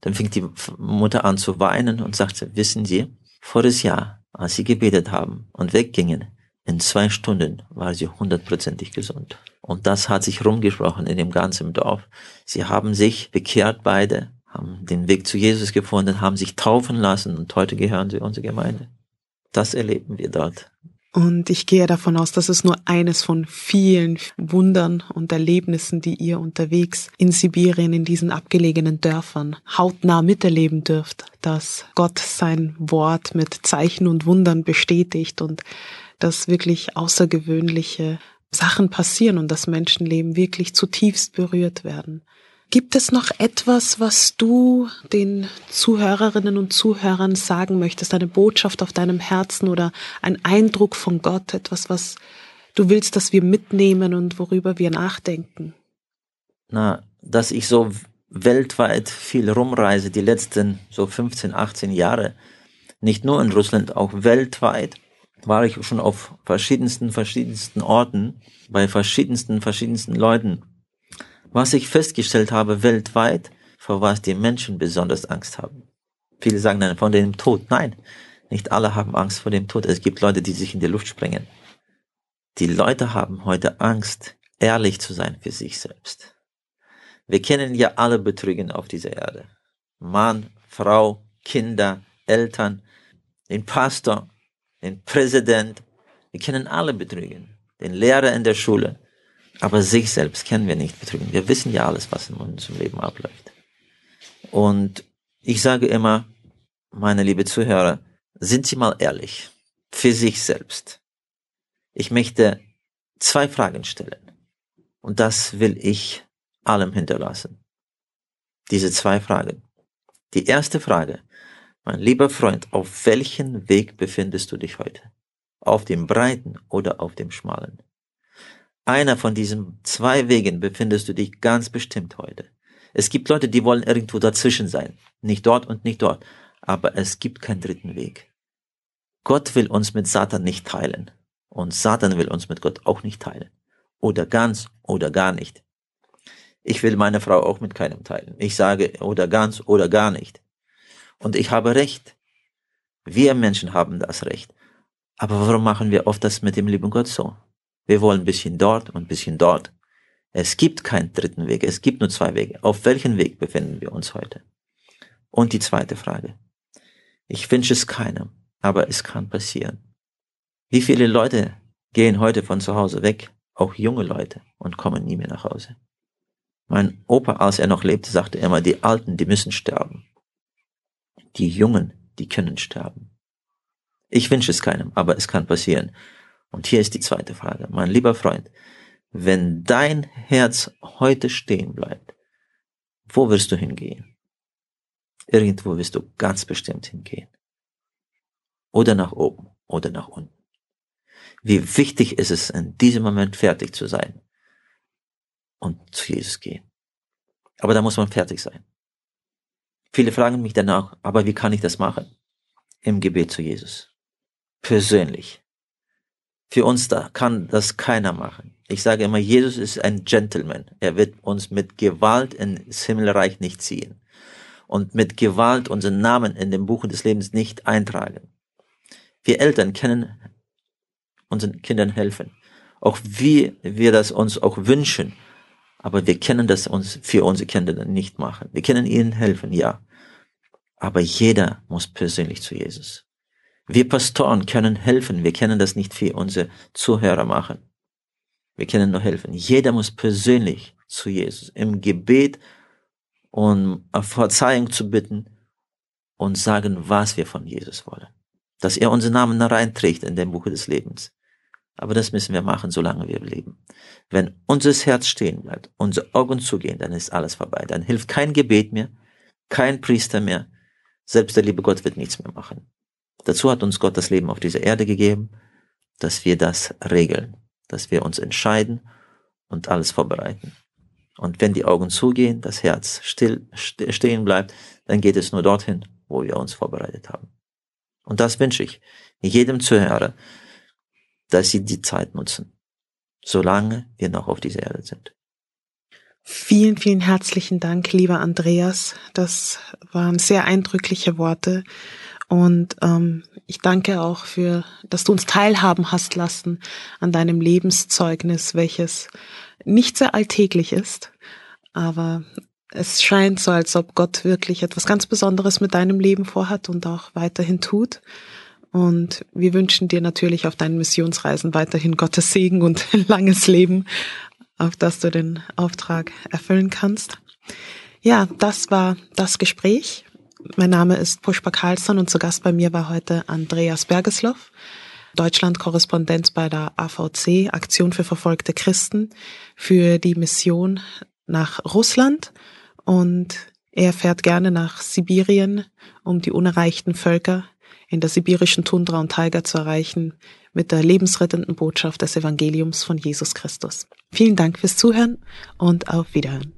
Dann fing die Mutter an zu weinen und sagte, wissen Sie, voriges Jahr, als Sie gebetet haben und weggingen, in zwei Stunden war sie hundertprozentig gesund. Und das hat sich rumgesprochen in dem ganzen Dorf. Sie haben sich bekehrt beide, haben den Weg zu Jesus gefunden, haben sich taufen lassen und heute gehören sie unserer Gemeinde. Das erleben wir dort. Und ich gehe davon aus, dass es nur eines von vielen Wundern und Erlebnissen, die ihr unterwegs in Sibirien, in diesen abgelegenen Dörfern hautnah miterleben dürft, dass Gott sein Wort mit Zeichen und Wundern bestätigt und dass wirklich außergewöhnliche Sachen passieren und das Menschenleben wirklich zutiefst berührt werden. Gibt es noch etwas, was du den Zuhörerinnen und Zuhörern sagen möchtest, eine Botschaft auf deinem Herzen oder ein Eindruck von Gott, etwas, was du willst, dass wir mitnehmen und worüber wir nachdenken? Na, dass ich so weltweit viel rumreise, die letzten so 15, 18 Jahre, nicht nur in Russland, auch weltweit, war ich schon auf verschiedensten, verschiedensten Orten, bei verschiedensten, verschiedensten Leuten. Was ich festgestellt habe weltweit, vor was die Menschen besonders Angst haben. Viele sagen dann von dem Tod. Nein, nicht alle haben Angst vor dem Tod. Es gibt Leute, die sich in die Luft sprengen. Die Leute haben heute Angst, ehrlich zu sein für sich selbst. Wir kennen ja alle Betrügen auf dieser Erde. Mann, Frau, Kinder, Eltern, den Pastor, den Präsident, wir können alle betrügen, den Lehrer in der Schule, aber sich selbst können wir nicht betrügen. Wir wissen ja alles, was in unserem Leben abläuft. Und ich sage immer, meine liebe Zuhörer, sind Sie mal ehrlich für sich selbst. Ich möchte zwei Fragen stellen. Und das will ich allem hinterlassen. Diese zwei Fragen. Die erste Frage, mein lieber Freund, auf welchem Weg befindest du dich heute? Auf dem breiten oder auf dem schmalen? Einer von diesen zwei Wegen befindest du dich ganz bestimmt heute. Es gibt Leute, die wollen irgendwo dazwischen sein. Nicht dort und nicht dort. Aber es gibt keinen dritten Weg. Gott will uns mit Satan nicht teilen. Und Satan will uns mit Gott auch nicht teilen. oder ganz oder gar nicht. Ich will meine Frau auch mit keinem teilen. Ich sage oder ganz oder gar nicht. Und ich habe Recht. Wir Menschen haben das Recht. Aber warum machen wir oft das mit dem lieben Gott so? Wir wollen ein bisschen dort und ein bisschen dort. Es gibt keinen dritten Weg. Es gibt nur zwei Wege. Auf welchem Weg befinden wir uns heute? Und die zweite Frage. Ich wünsche es keinem, aber es kann passieren. Wie viele Leute gehen heute von zu Hause weg, auch junge Leute, und kommen nie mehr nach Hause? Mein Opa, als er noch lebte, sagte immer, die Alten, die müssen sterben. Die Jungen, die können sterben. Ich wünsche es keinem, aber es kann passieren. Und hier ist die zweite Frage. Mein lieber Freund, wenn dein Herz heute stehen bleibt, wo wirst du hingehen? Irgendwo wirst du ganz bestimmt hingehen. Oder nach oben oder nach unten. Wie wichtig ist es, in diesem Moment fertig zu sein und zu Jesus gehen. Aber da muss man fertig sein. Viele fragen mich danach, aber wie kann ich das machen? Im Gebet zu Jesus. Persönlich. Für uns da kann das keiner machen. Ich sage immer, Jesus ist ein Gentleman. Er wird uns mit Gewalt ins Himmelreich nicht ziehen und mit Gewalt unseren Namen in dem Buch des Lebens nicht eintragen. Wir Eltern können unseren Kindern helfen. Auch wie wir das uns auch wünschen. Aber wir können das uns für unsere Kinder nicht machen. Wir können ihnen helfen, ja. Aber jeder muss persönlich zu Jesus. Wir Pastoren können helfen. Wir können das nicht für unsere Zuhörer machen. Wir können nur helfen. Jeder muss persönlich zu Jesus im Gebet um Verzeihung zu bitten und sagen, was wir von Jesus wollen. Dass er unseren Namen reinträgt in dem Buch des Lebens. Aber das müssen wir machen, solange wir leben. Wenn unser Herz stehen bleibt, unsere Augen zugehen, dann ist alles vorbei. Dann hilft kein Gebet mehr, kein Priester mehr. Selbst der liebe Gott wird nichts mehr machen. Dazu hat uns Gott das Leben auf dieser Erde gegeben, dass wir das regeln, dass wir uns entscheiden und alles vorbereiten. Und wenn die Augen zugehen, das Herz still stehen bleibt, dann geht es nur dorthin, wo wir uns vorbereitet haben. Und das wünsche ich jedem Zuhörer, dass sie die Zeit nutzen, solange wir noch auf dieser Erde sind. Vielen, vielen herzlichen Dank, lieber Andreas. Das waren sehr eindrückliche Worte. Und ähm, ich danke auch für, dass du uns teilhaben hast lassen an deinem Lebenszeugnis, welches nicht sehr alltäglich ist, aber es scheint so, als ob Gott wirklich etwas ganz Besonderes mit deinem Leben vorhat und auch weiterhin tut. Und wir wünschen dir natürlich auf deinen Missionsreisen weiterhin Gottes Segen und [LAUGHS] langes Leben, auf das du den Auftrag erfüllen kannst. Ja, das war das Gespräch. Mein Name ist Pushpa Carlsson und zu Gast bei mir war heute Andreas Bergesloff, Deutschland-Korrespondent bei der AVC, Aktion für verfolgte Christen, für die Mission nach Russland und er fährt gerne nach Sibirien, um die unerreichten Völker in der sibirischen Tundra und Taiga zu erreichen mit der lebensrettenden Botschaft des Evangeliums von Jesus Christus. Vielen Dank fürs Zuhören und auf Wiederhören.